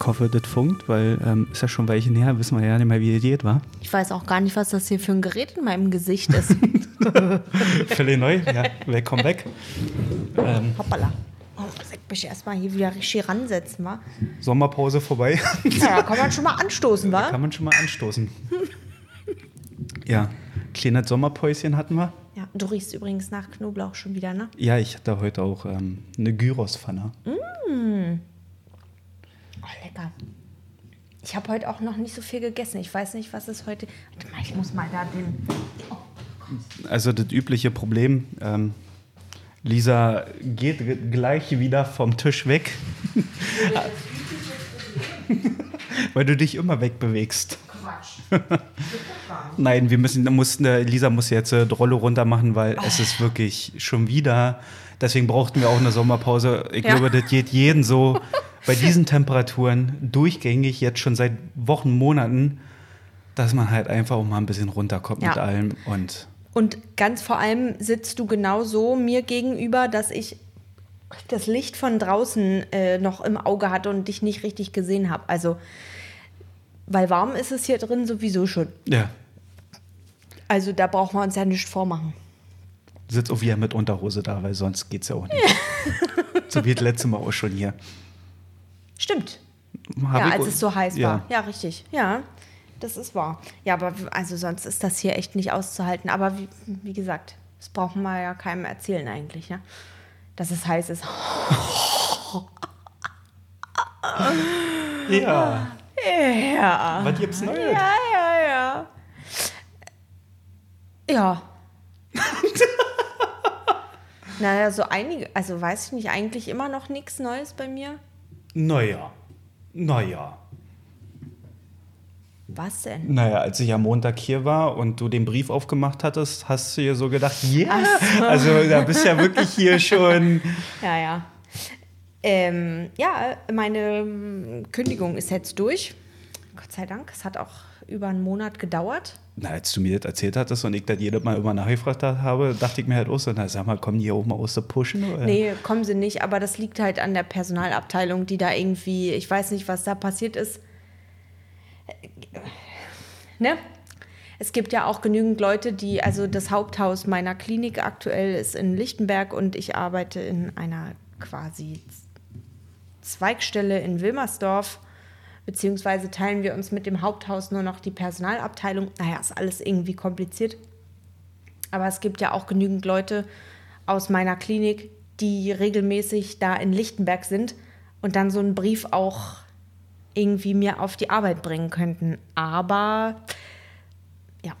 Ich hoffe, das funkt, weil ähm, ist ja schon Weichen her, wissen wir ja nicht mehr, wie die geht, war. Ich weiß auch gar nicht, was das hier für ein Gerät in meinem Gesicht ist. Völlig neu, ja, willkommen weg. Ähm, Hoppala. Oh, ich mich erstmal hier wieder richtig ransetzen, wa? Sommerpause vorbei. Ja, da kann man schon mal anstoßen, wa? Da kann man schon mal anstoßen. ja, kleines Sommerpäuschen hatten wir. Ja, du riechst übrigens nach Knoblauch schon wieder, ne? Ja, ich hatte heute auch ähm, eine Gyros-Pfanne. Mmh. Oh, lecker. Ich habe heute auch noch nicht so viel gegessen. Ich weiß nicht, was es heute. Warte mal, ich muss mal da den. Oh. Also das übliche Problem. Ähm, Lisa geht gleich wieder vom Tisch weg. Weil du dich immer wegbewegst. Quatsch. Nein, wir müssen, mussten, Lisa muss jetzt äh, Rolle runter machen, weil oh. es ist wirklich schon wieder. Deswegen brauchten wir auch eine Sommerpause. Ich ja. glaube, das geht jeden so bei diesen Temperaturen durchgängig, jetzt schon seit Wochen, Monaten, dass man halt einfach auch mal ein bisschen runterkommt ja. mit allem. Und, und ganz vor allem sitzt du genau so mir gegenüber, dass ich das Licht von draußen äh, noch im Auge hatte und dich nicht richtig gesehen habe. Also, weil warm ist es hier drin sowieso schon. Ja. Also da brauchen wir uns ja nichts vormachen. Sitzt auch wieder mit Unterhose da, weil sonst geht es ja auch nicht. so wie das letzte Mal auch schon hier. Stimmt. Hab ja, als es so heiß ja. war. Ja, richtig. Ja, das ist wahr. Ja, aber also sonst ist das hier echt nicht auszuhalten. Aber wie, wie gesagt, das brauchen wir ja keinem erzählen eigentlich, ne? Dass es heiß ist. ja. Ja. Was gibt's Neues? Ja, ja, ja. Ja. naja, so einige, also weiß ich nicht, eigentlich immer noch nichts Neues bei mir. Naja, naja. Was denn? Naja, als ich am Montag hier war und du den Brief aufgemacht hattest, hast du dir so gedacht, ja, yeah. so. also da bist du ja wirklich hier schon. Ja, ja. Ähm, ja, meine Kündigung ist jetzt durch. Gott sei Dank. Es hat auch über einen Monat gedauert. Na, als du mir das erzählt hattest und ich das jedes Mal immer nachgefragt habe, dachte ich mir halt auch so, na sag mal, kommen die auch mal aus der Pushen? Oder? Nee, kommen sie nicht, aber das liegt halt an der Personalabteilung, die da irgendwie, ich weiß nicht, was da passiert ist. Ne? Es gibt ja auch genügend Leute, die, also das Haupthaus meiner Klinik aktuell ist in Lichtenberg und ich arbeite in einer quasi Zweigstelle in Wilmersdorf beziehungsweise teilen wir uns mit dem Haupthaus nur noch die Personalabteilung. Naja, ist alles irgendwie kompliziert. Aber es gibt ja auch genügend Leute aus meiner Klinik, die regelmäßig da in Lichtenberg sind und dann so einen Brief auch irgendwie mir auf die Arbeit bringen könnten. Aber ja,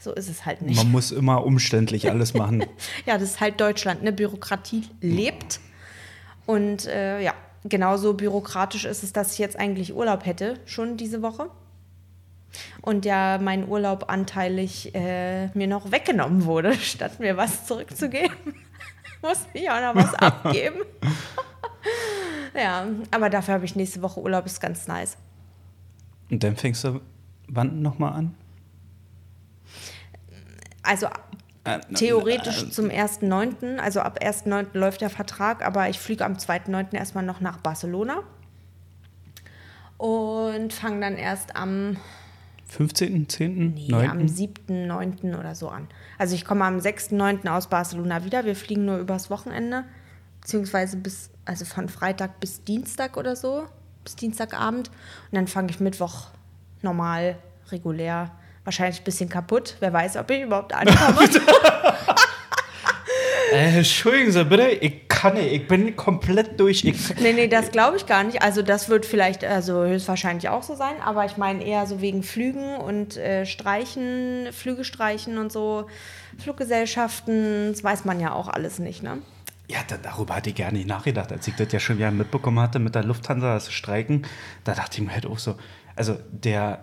so ist es halt nicht. Man muss immer umständlich alles machen. ja, das ist halt Deutschland. Eine Bürokratie lebt. Und äh, ja, genauso bürokratisch ist es, dass ich jetzt eigentlich Urlaub hätte, schon diese Woche. Und ja, mein Urlaub anteilig äh, mir noch weggenommen wurde, statt mir was zurückzugeben. Muss ich auch noch was abgeben. ja, aber dafür habe ich nächste Woche Urlaub, ist ganz nice. Und dann fängst du wann nochmal an? Also äh, Theoretisch äh, zum 1.9., also ab 1.9. läuft der Vertrag, aber ich fliege am 2.9. erstmal noch nach Barcelona und fange dann erst am 15., 10., nee, 9. am 7., 9. oder so an. Also ich komme am 6.9. aus Barcelona wieder. Wir fliegen nur übers Wochenende, beziehungsweise bis, also von Freitag bis Dienstag oder so, bis Dienstagabend. Und dann fange ich Mittwoch normal, regulär Wahrscheinlich ein bisschen kaputt. Wer weiß, ob ich überhaupt ankomme. äh, Entschuldigen Sie bitte, ich kann nicht, ich bin komplett durch. Ich nee, nee, das glaube ich gar nicht. Also das wird vielleicht, also höchstwahrscheinlich auch so sein, aber ich meine eher so wegen Flügen und äh, Streichen, Flüge streichen und so, Fluggesellschaften, das weiß man ja auch alles nicht, ne? Ja, da, darüber hatte ich gar nicht nachgedacht. Als ich das ja schon wieder mitbekommen hatte mit der Lufthansa, das Streiken, da dachte ich mir halt auch so, also der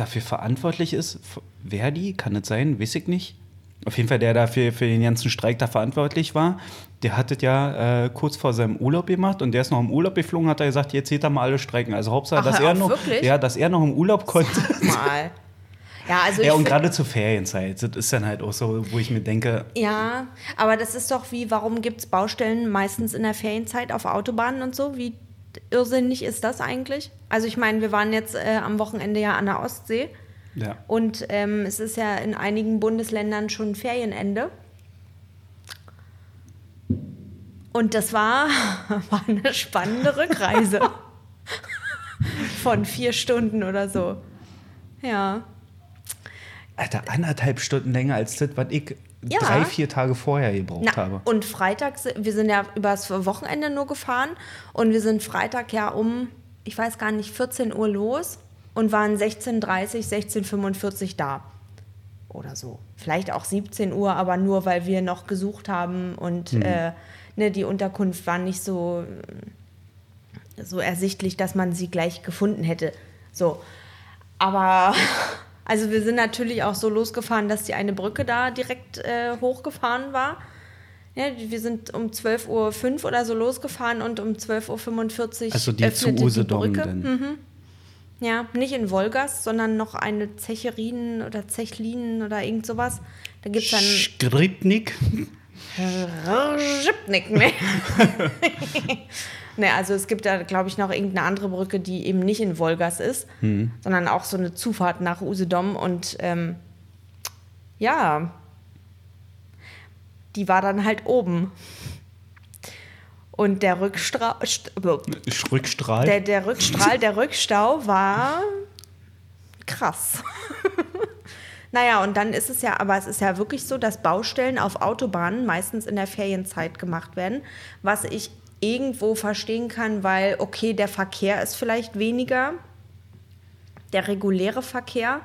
dafür verantwortlich ist, Verdi, kann es sein, weiß ich nicht. Auf jeden Fall, der dafür für den ganzen Streik da verantwortlich war, der hat es ja äh, kurz vor seinem Urlaub gemacht und der ist noch im Urlaub geflogen, hat er gesagt, jetzt zählt er mal alle streiken. Also Hauptsache, Ach, dass er noch, ja, dass er noch im Urlaub konnte. Mal. Ja, also ja und gerade zur Ferienzeit, das ist dann halt auch so, wo ich mir denke. Ja, aber das ist doch wie, warum gibt es Baustellen meistens in der Ferienzeit auf Autobahnen und so? Wie irrsinnig ist das eigentlich? Also ich meine, wir waren jetzt äh, am Wochenende ja an der Ostsee Ja. und ähm, es ist ja in einigen Bundesländern schon Ferienende. Und das war, war eine spannende Rückreise. Von vier Stunden oder so. Ja. Alter, anderthalb Stunden länger als das, was ich Ja. drei, vier Tage vorher gebraucht Na, habe. und Freitag, wir sind ja übers Wochenende nur gefahren und wir sind Freitag ja um, ich weiß gar nicht, 14 Uhr los und waren 16.30 16.45 da. Oder so. Vielleicht auch 17 Uhr, aber nur weil wir noch gesucht haben und äh, ne, die Unterkunft war nicht so, so ersichtlich, dass man sie gleich gefunden hätte. So. Aber also wir sind natürlich auch so losgefahren, dass die eine Brücke da direkt äh, hochgefahren war. Ja, wir sind um 12.05 Uhr oder so losgefahren und um 12.45 Uhr Also die zu öffnete Usedom die Brücke. dann. Ja, nicht in Wolgast, sondern noch eine Zecherin oder Zechlin oder irgend sowas. Da gibt es dann Skripnik. Schipnick, ne? ne, also es gibt da, glaube ich, noch irgendeine andere Brücke, die eben nicht in Wolgast ist, sondern auch so eine Zufahrt nach Usedom und ähm, ja, die war dann halt oben. Und der Rückstrahl, Rückstrahl. der, der Rückstrahl, der Rückstau war krass. naja, und dann ist es ja, aber es ist ja wirklich so, dass Baustellen auf Autobahnen meistens in der Ferienzeit gemacht werden, was ich irgendwo verstehen kann, weil, okay, der Verkehr ist vielleicht weniger, der reguläre Verkehr,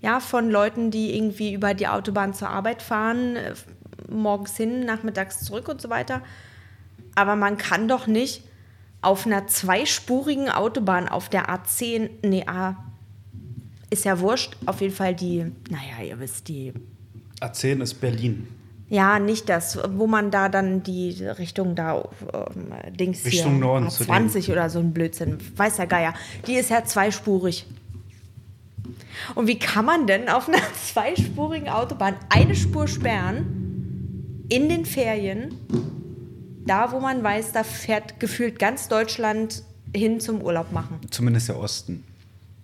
ja, von Leuten, die irgendwie über die Autobahn zur Arbeit fahren, äh, morgens hin, nachmittags zurück und so weiter. Aber man kann doch nicht auf einer zweispurigen Autobahn auf der A10, nee, A, ist ja wurscht, auf jeden Fall die, naja, ihr wisst, die, A10 ist Berlin. Ja, nicht das, wo man da dann die Richtung da, ähm, Dings Richtung hier, Norden zu A20 oder so ein Blödsinn, weiß der Geier, die ist ja zweispurig. Und wie kann man denn auf einer zweispurigen Autobahn eine Spur sperren in den Ferien, da wo man weiß, da fährt gefühlt ganz Deutschland hin zum Urlaub machen? Zumindest der Osten.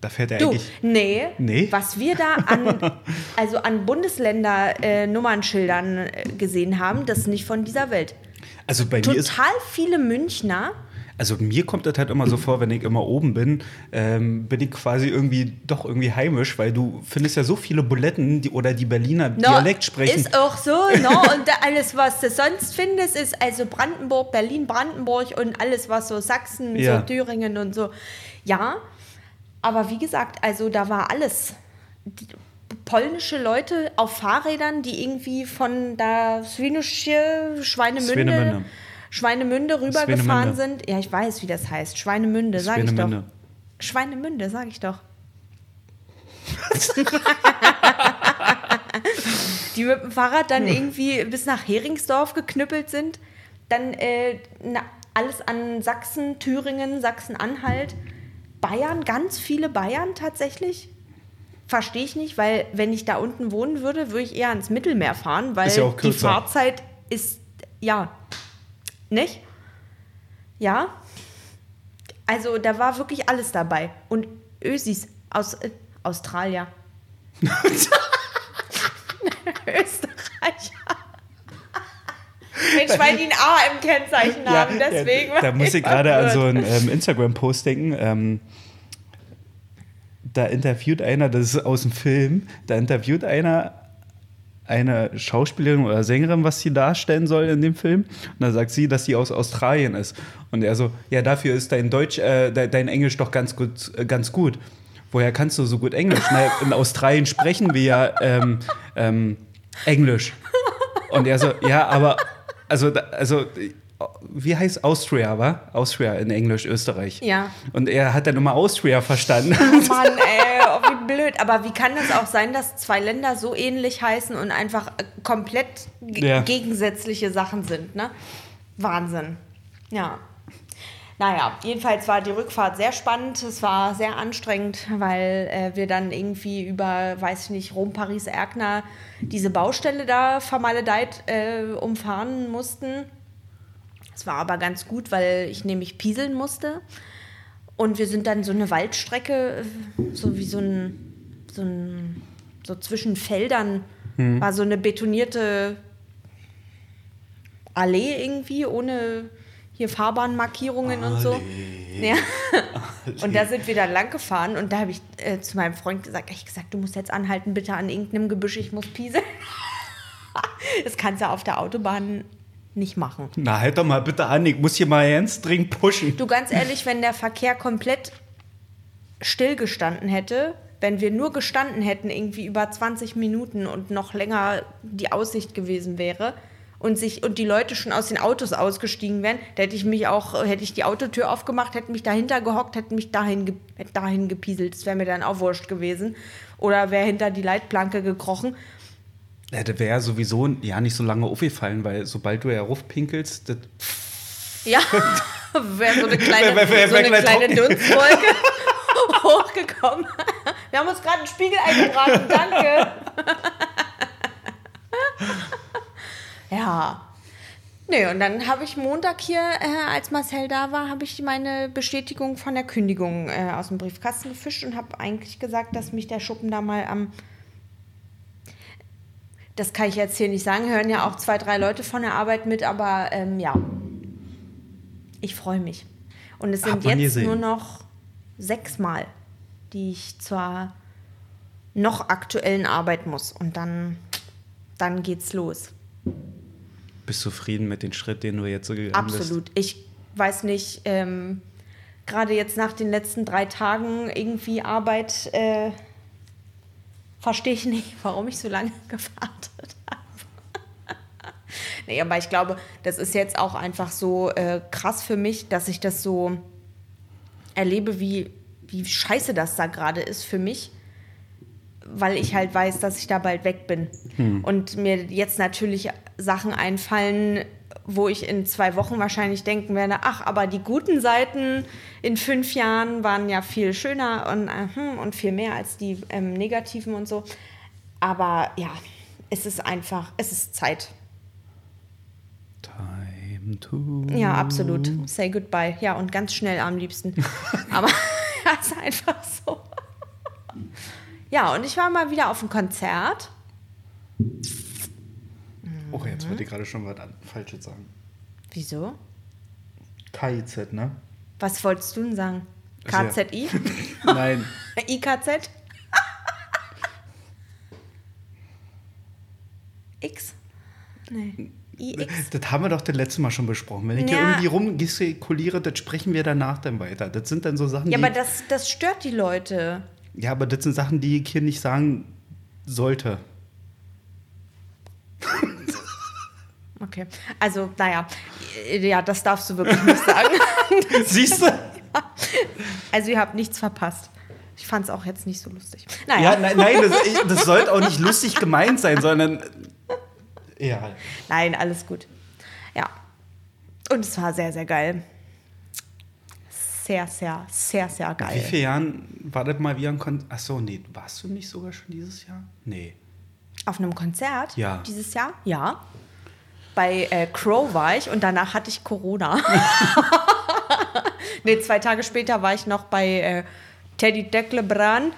Da fährt er Du, eigentlich. nee, Nee? was wir da an, also an Bundesländer-Nummernschildern äh, gesehen haben, das ist nicht von dieser Welt. Also bei mir ist. Total viele Münchner, Also mir kommt das halt immer so vor, wenn ich immer oben bin, ähm, bin ich quasi irgendwie doch irgendwie heimisch, weil du findest ja so viele Buletten, die oder die Berliner no, Dialekt sprechen. ist auch so, no, und alles, was du sonst findest, ist also Brandenburg, Berlin, Brandenburg und alles, was so Sachsen, Ja. so Thüringen und so. Ja, aber wie gesagt, also da war alles. Die, polnische Leute auf Fahrrädern, die irgendwie von da Swinosche, Schweinemünde, Swinemünde. Schweinemünde rübergefahren sind. Ja, ich weiß, wie das heißt. Schweinemünde, sage ich doch. Schweinemünde, sage ich doch. die mit dem Fahrrad dann irgendwie bis nach Heringsdorf geknüppelt sind. Dann äh, na, alles an Sachsen, Thüringen, Sachsen-Anhalt, Bayern, ganz viele Bayern tatsächlich. Verstehe ich nicht, weil wenn ich da unten wohnen würde, würde ich eher ans Mittelmeer fahren, weil ja die. Fahrzeit ist, ja, nicht? Ja. Also da war wirklich alles dabei. Und Ösis aus äh, Australier. Österreicher. Mensch, weil die ein A im Kennzeichen haben, deswegen. Ja, da muss ich gerade an so einen ähm, Instagram-Post denken. Ähm, da interviewt einer, das ist aus dem Film, da interviewt einer eine Schauspielerin oder Sängerin, was sie darstellen soll in dem Film. Und da sagt sie, dass sie aus Australien ist. Und er so, ja, dafür ist dein Deutsch, äh, de- dein Englisch doch ganz gut, ganz gut. Woher kannst du so gut Englisch? Na, in Australien sprechen wir ja ähm, ähm, Englisch. Und er so, ja, aber, also, also, wie heißt Austria, wa? Austria in Englisch, Österreich. Ja. Und er hat dann immer Austria verstanden. Oh Mann, ey, oh, wie blöd. Aber wie kann das auch sein, dass zwei Länder so ähnlich heißen und einfach äh, komplett Ja. gegensätzliche Sachen sind, ne? Wahnsinn. Ja. Naja, jedenfalls war die Rückfahrt sehr spannend. Es war sehr anstrengend, weil äh, wir dann irgendwie über, weiß ich nicht, Rom, Paris, Erkner diese Baustelle da vermaledeit äh, umfahren mussten. Es war aber ganz gut, weil ich nämlich pieseln musste. Und wir sind dann so eine Waldstrecke, so wie so ein, so ein, so zwischen Feldern, war so eine betonierte Allee irgendwie, ohne hier Fahrbahnmarkierungen und so. Ja. Und da sind wir dann lang gefahren und da habe ich äh, zu meinem Freund gesagt, ich gesagt, du musst jetzt anhalten, bitte an irgendeinem Gebüsch, ich muss pieseln. das kannst du auf der Autobahn nicht machen. Na, halt doch mal bitte an, ich muss hier mal ganz dringend pushen. Du, ganz ehrlich, wenn der Verkehr komplett stillgestanden hätte, wenn wir nur gestanden hätten, irgendwie über 20 Minuten und noch länger die Aussicht gewesen wäre und sich und die Leute schon aus den Autos ausgestiegen wären, da hätte ich mich auch, hätte ich die Autotür aufgemacht, hätte mich dahinter gehockt, hätte mich dahin, hätte dahin gepieselt. Das wäre mir dann auch wurscht gewesen. Oder wäre hinter die Leitplanke gekrochen. Ja, das wäre sowieso ja nicht so lange aufgefallen, weil sobald du ja raufpinkelst, das Ja, wäre so eine kleine, Wär- wär- wär- so eine kleine. Dunstwolke hochgekommen. Wir haben uns gerade einen Spiegel eingebracht, danke. ja. Nö, und dann habe ich Montag hier, äh, als Marcel da war, habe ich meine Bestätigung von der Kündigung äh, aus dem Briefkasten gefischt und habe eigentlich gesagt, dass mich der Schuppen da mal am das kann ich jetzt hier nicht sagen, hören ja auch zwei, drei Leute von der Arbeit mit, aber ähm, ja, ich freue mich. Und es sind jetzt gesehen. nur noch sechs Mal, die ich zur noch aktuellen Arbeit muss. Und dann, dann geht's los. bist du zufrieden mit dem Schritt, den du jetzt so gegangen bist. Absolut. Ich weiß nicht, ähm, gerade jetzt nach den letzten drei Tagen irgendwie Arbeit, äh, verstehe ich nicht, warum ich so lange gewartet habe. nee, aber ich glaube, das ist jetzt auch einfach so äh, krass für mich, dass ich das so erlebe, wie, wie scheiße das da gerade ist für mich weil ich halt weiß, dass ich da bald weg bin. Und mir jetzt natürlich Sachen einfallen, wo ich in zwei Wochen wahrscheinlich denken werde, ach, aber die guten Seiten in fünf Jahren waren ja viel schöner und, äh, hm, und viel mehr als die ähm, negativen und so. Aber ja, es ist einfach, es ist Zeit. Time to. Ja, absolut. Say goodbye. Ja, und ganz schnell am liebsten. Aber ja, ist einfach so. Ja, und ich war mal wieder auf einem Konzert. Oh, jetzt wollte ich gerade schon was Falsches sagen. Wieso? KIZ, ne? Was wolltest du denn sagen? Also ja. KZI? Nein. IKZ? X? Nee. IX? Das haben wir doch das letzte Mal schon besprochen. Wenn ich hier Ja. irgendwie rumgestikuliere, das sprechen wir danach dann weiter. Das sind dann so Sachen, Ja, aber das, das stört die Leute. ja, aber das sind Sachen, die ich hier nicht sagen sollte. Okay. Also, naja. Ja, das darfst du wirklich nicht sagen. Siehst du? Also, ihr habt nichts verpasst. Ich fand es auch jetzt nicht so lustig. Naja. Ja, nein, nein das, das sollte auch nicht lustig gemeint sein, sondern. Ja. Nein, alles gut. Ja. Und es war sehr, sehr geil. Sehr, sehr, sehr, sehr Wie geil. viele Jahren war das mal wieder ein Konzert? Achso, nee, warst du nicht sogar schon dieses Jahr? Nee. Auf einem Konzert Ja. dieses Jahr? Ja. Bei äh, Crow war ich und danach hatte ich Corona. nee, zwei Tage später war ich noch bei äh, Teddy Decklebrand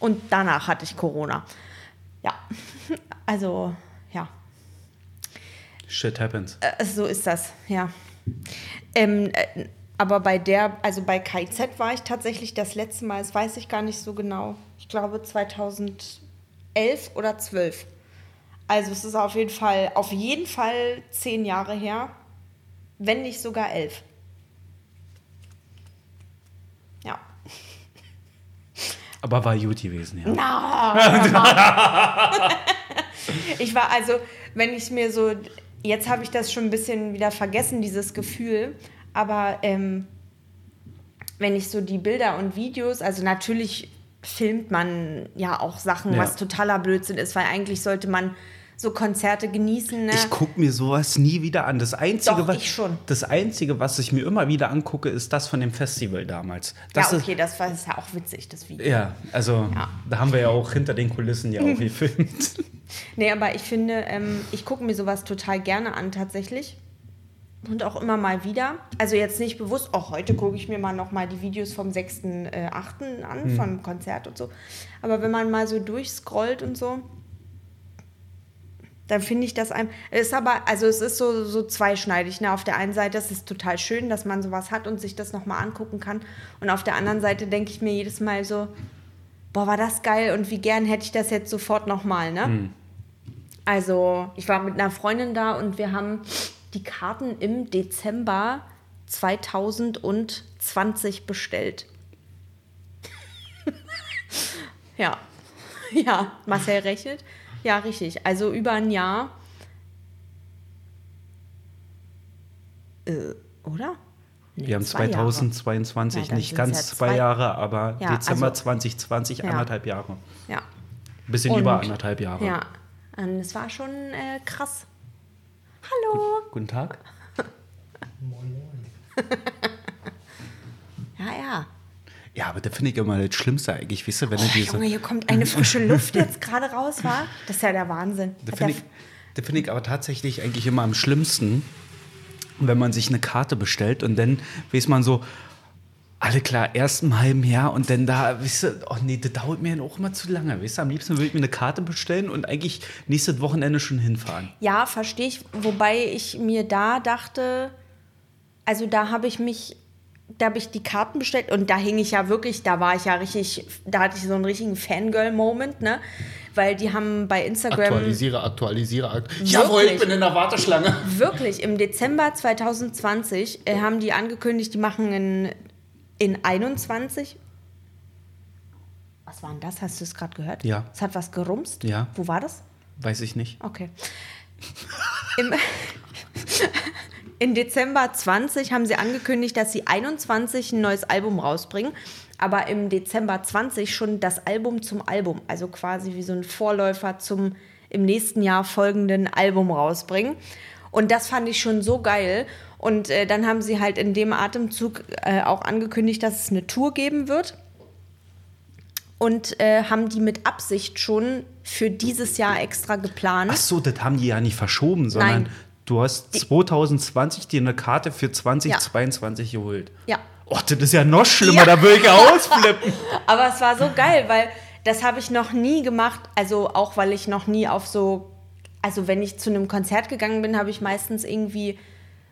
und danach hatte ich Corona. Ja. Also, ja. Shit happens. Äh, so ist das, ja. Ähm, äh, aber bei der, also bei KIZ war ich tatsächlich das letzte Mal, das weiß ich gar nicht so genau. Ich glaube 2011 oder 12. Also es ist auf jeden Fall, auf jeden Fall zehn Jahre her, wenn nicht sogar elf. Ja. Aber war gut gewesen, ja. Ich war also, wenn ich mir so, jetzt habe ich das schon ein bisschen wieder vergessen, dieses Gefühl, aber ähm, wenn ich so die Bilder und Videos, also natürlich filmt man ja auch Sachen, Ja. was totaler Blödsinn ist, weil eigentlich sollte man so Konzerte genießen. Ne? Ich gucke mir sowas nie wieder an. Das Einzige, Doch, was, ich schon. Das Einzige, was ich mir immer wieder angucke, ist das von dem Festival damals. ja, Das okay, das war ist ja auch witzig, das Video. Ist, ja, also Ja. da haben wir ja auch hinter den Kulissen ja auch gefilmt. Nee, aber ich finde, ähm, ich gucke mir sowas total gerne an tatsächlich. Und auch immer mal wieder. Also jetzt nicht bewusst, auch heute gucke ich mir mal noch mal die Videos vom 6.8. Äh, an, hm. vom Konzert und so. Aber wenn man mal so durchscrollt und so, dann finde ich das ein. Es ist aber, also es ist so, so zweischneidig. Ne? Auf der einen Seite ist es total schön, dass man sowas hat und sich das nochmal angucken kann. Und auf der anderen Seite denke ich mir jedes Mal so, boah, war das geil und wie gern hätte ich das jetzt sofort nochmal, ne? Hm. Also, ich war mit einer Freundin da und wir haben die Karten im Dezember 2020 bestellt. ja. Ja, Marcel rechnet. Ja, richtig. Also über ein Jahr. Äh, oder? Nee, wir haben 2022 ja, nicht ganz ja zwei, zwei, Jahre, aber ja, Dezember also, 2020 anderthalb Jahre. Ja. Ein bisschen Und, über anderthalb Jahre. Ja. Und es war schon äh, krass. Hallo. Gut, guten Tag. moin, moin. ja, ja. Ja, aber da finde ich immer das Schlimmste eigentlich, weißt du, wenn oh, diese... Junge, hier kommt eine frische Luft jetzt gerade raus, war? Das ist ja der Wahnsinn. Da finde ich, find ich aber tatsächlich eigentlich immer am schlimmsten, wenn man sich eine Karte bestellt und dann weiß man so, alle klar, erst im halben Jahr und dann da, weißt du, oh nee, das dauert mir auch immer zu lange. Weißt du, am liebsten würde ich mir eine Karte bestellen und eigentlich nächstes Wochenende schon hinfahren. Ja, verstehe ich. Wobei ich mir da dachte, also da habe ich mich da habe ich die Karten bestellt und da hing ich ja wirklich, da war ich ja richtig, da hatte ich so einen richtigen Fangirl-Moment, ne? Weil die haben bei Instagram. Aktualisiere, aktualisiere, aktualisiere. Jawohl, ich bin in der Warteschlange. Wirklich, im Dezember 2020 äh, haben die angekündigt, die machen in, in 21. Was war denn das? Hast du es gerade gehört? Ja. Es hat was gerumst? Ja. Wo war das? Weiß ich nicht. Okay. Im, in Dezember 20 haben sie angekündigt, dass sie 21 ein neues Album rausbringen, aber im Dezember 20 schon das Album zum Album, also quasi wie so ein Vorläufer zum im nächsten Jahr folgenden Album rausbringen. Und das fand ich schon so geil. Und äh, dann haben sie halt in dem Atemzug äh, auch angekündigt, dass es eine Tour geben wird. Und äh, haben die mit Absicht schon für dieses Jahr extra geplant. Ach so, das haben die ja nicht verschoben, sondern Nein. Du hast 2020 dir eine Karte für 2022 ja. geholt. Ja. Oh, das ist ja noch schlimmer, ja. da will ich ausflippen. Aber es war so geil, weil das habe ich noch nie gemacht. Also auch, weil ich noch nie auf so, also wenn ich zu einem Konzert gegangen bin, habe ich meistens irgendwie,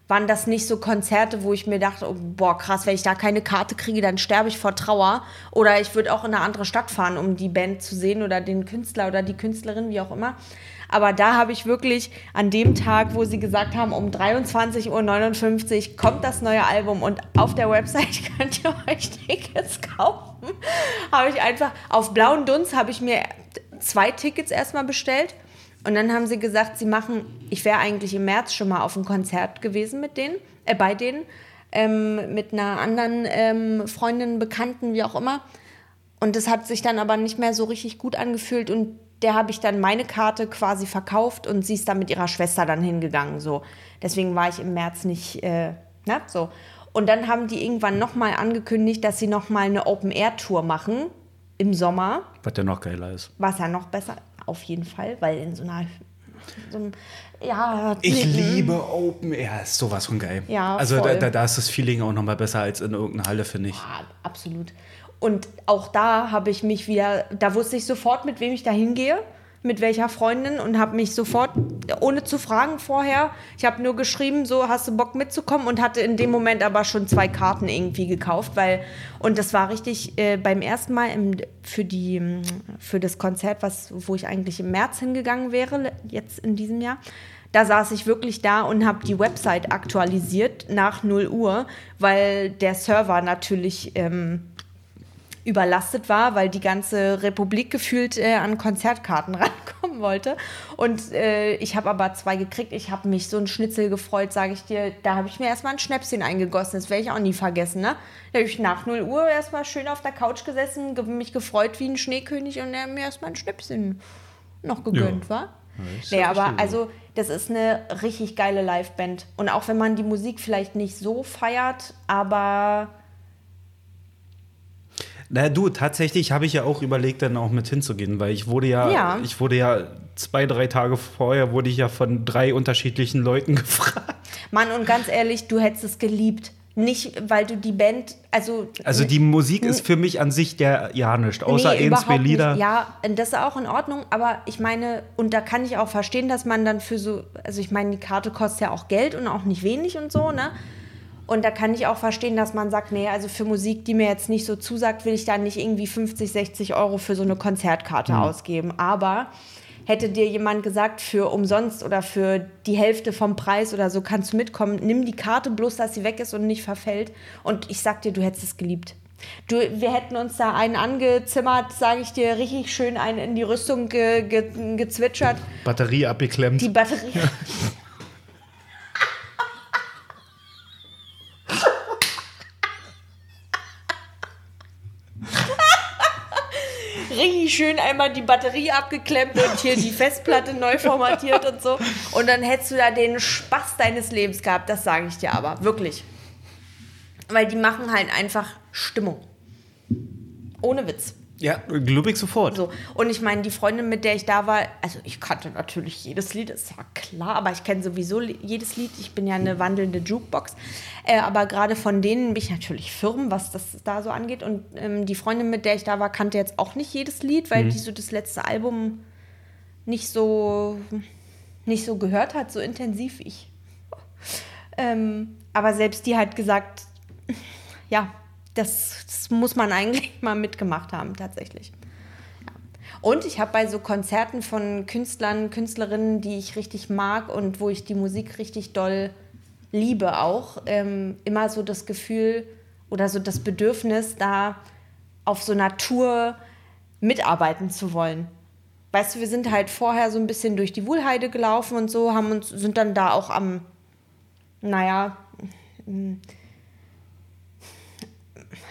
waren das nicht so Konzerte, wo ich mir dachte, oh, boah, krass, wenn ich da keine Karte kriege, dann sterbe ich vor Trauer. Oder ich würde auch in eine andere Stadt fahren, um die Band zu sehen oder den Künstler oder die Künstlerin, wie auch immer. Aber da habe ich wirklich an dem Tag, wo sie gesagt haben, um 23.59 Uhr kommt das neue Album und auf der Website könnt ihr euch Tickets kaufen, habe ich einfach auf blauen Dunst habe ich mir zwei Tickets erstmal bestellt. Und dann haben sie gesagt, sie machen, ich wäre eigentlich im März schon mal auf einem Konzert gewesen mit denen, äh, bei denen, ähm, mit einer anderen ähm, Freundin, Bekannten, wie auch immer. Und das hat sich dann aber nicht mehr so richtig gut angefühlt und der habe ich dann meine Karte quasi verkauft und sie ist dann mit ihrer Schwester dann hingegangen. So. Deswegen war ich im März nicht, äh, ne? So. Und dann haben die irgendwann nochmal angekündigt, dass sie nochmal eine Open-Air-Tour machen im Sommer. Was ja noch geiler ist. Was ja noch besser, auf jeden Fall, weil in so einer so einem, ja, ich liebe Open Air, ist sowas von geil. Ja, also da, da, da, ist das Feeling auch nochmal besser als in irgendeiner Halle, finde ich. Ja, absolut. Und auch da habe ich mich wieder, da wusste ich sofort, mit wem ich da hingehe, mit welcher Freundin und habe mich sofort, ohne zu fragen vorher, ich habe nur geschrieben, so hast du Bock mitzukommen und hatte in dem Moment aber schon zwei Karten irgendwie gekauft, weil, und das war richtig äh, beim ersten Mal im, für, die, für das Konzert, was, wo ich eigentlich im März hingegangen wäre, jetzt in diesem Jahr. Da saß ich wirklich da und habe die Website aktualisiert nach 0 Uhr, weil der Server natürlich ähm, überlastet war, weil die ganze Republik gefühlt äh, an Konzertkarten rankommen wollte. Und äh, ich habe aber zwei gekriegt. Ich habe mich so ein Schnitzel gefreut, sage ich dir. Da habe ich mir erstmal ein Schnäpschen eingegossen. Das werde ich auch nie vergessen. Ne? Da habe ich nach 0 Uhr erstmal schön auf der Couch gesessen, mich gefreut wie ein Schneekönig und er mir erstmal ein Schnäpschen noch gegönnt, ja. war. Ja, nee, aber also das ist eine richtig geile Liveband. Und auch wenn man die Musik vielleicht nicht so feiert, aber na du, tatsächlich habe ich ja auch überlegt, dann auch mit hinzugehen, weil ich wurde ja, ja, ich wurde ja zwei, drei Tage vorher wurde ich ja von drei unterschiedlichen Leuten gefragt. Mann, und ganz ehrlich, du hättest es geliebt. Nicht, weil du die Band, also. Also die Musik ist für mich an sich der ja nicht, außer Nee, eins, Lieder. Nicht. Ja, das ist auch in Ordnung, aber ich meine, und da kann ich auch verstehen, dass man dann für so, also ich meine, die Karte kostet ja auch Geld und auch nicht wenig und so, ne? Und da kann ich auch verstehen, dass man sagt, nee, also für Musik, die mir jetzt nicht so zusagt, will ich da nicht irgendwie 50, 60 Euro für so eine Konzertkarte ausgeben. Aber hätte dir jemand gesagt, für umsonst oder für die Hälfte vom Preis oder so kannst du mitkommen, nimm die Karte bloß, dass sie weg ist und nicht verfällt. Und ich sag dir, du hättest es geliebt. Du, wir hätten uns da einen angezimmert, sage ich dir, richtig schön einen in die Rüstung ge, ge, gezwitschert. Batterie abgeklemmt. Die Batterie. Schön einmal die Batterie abgeklemmt und hier die Festplatte neu formatiert und so. Und dann hättest du da den Spaß deines Lebens gehabt, das sage ich dir aber, wirklich. Weil die machen halt einfach Stimmung. Ohne Witz. Ja, glaube ich sofort. So. Und ich meine, die Freundin, mit der ich da war, also ich kannte natürlich jedes Lied, ist ja klar, aber ich kenne sowieso jedes Lied. Ich bin ja eine wandelnde Jukebox. Äh, aber gerade von denen bin ich natürlich firm, was das da so angeht. Und ähm, die Freundin, mit der ich da war, kannte jetzt auch nicht jedes Lied, weil die so das letzte Album nicht so, nicht so gehört hat, so intensiv wie ich. Ähm, aber selbst die hat gesagt, ja, das, das muss man eigentlich mal mitgemacht haben, tatsächlich. Und ich habe bei so Konzerten von Künstlern, Künstlerinnen, die ich richtig mag und wo ich die Musik richtig doll liebe auch, ähm, immer so das Gefühl oder so das Bedürfnis, da auf so Tour mitarbeiten zu wollen. Weißt du, wir sind halt vorher so ein bisschen durch die Wuhlheide gelaufen und so, haben uns, sind dann da auch am, naja,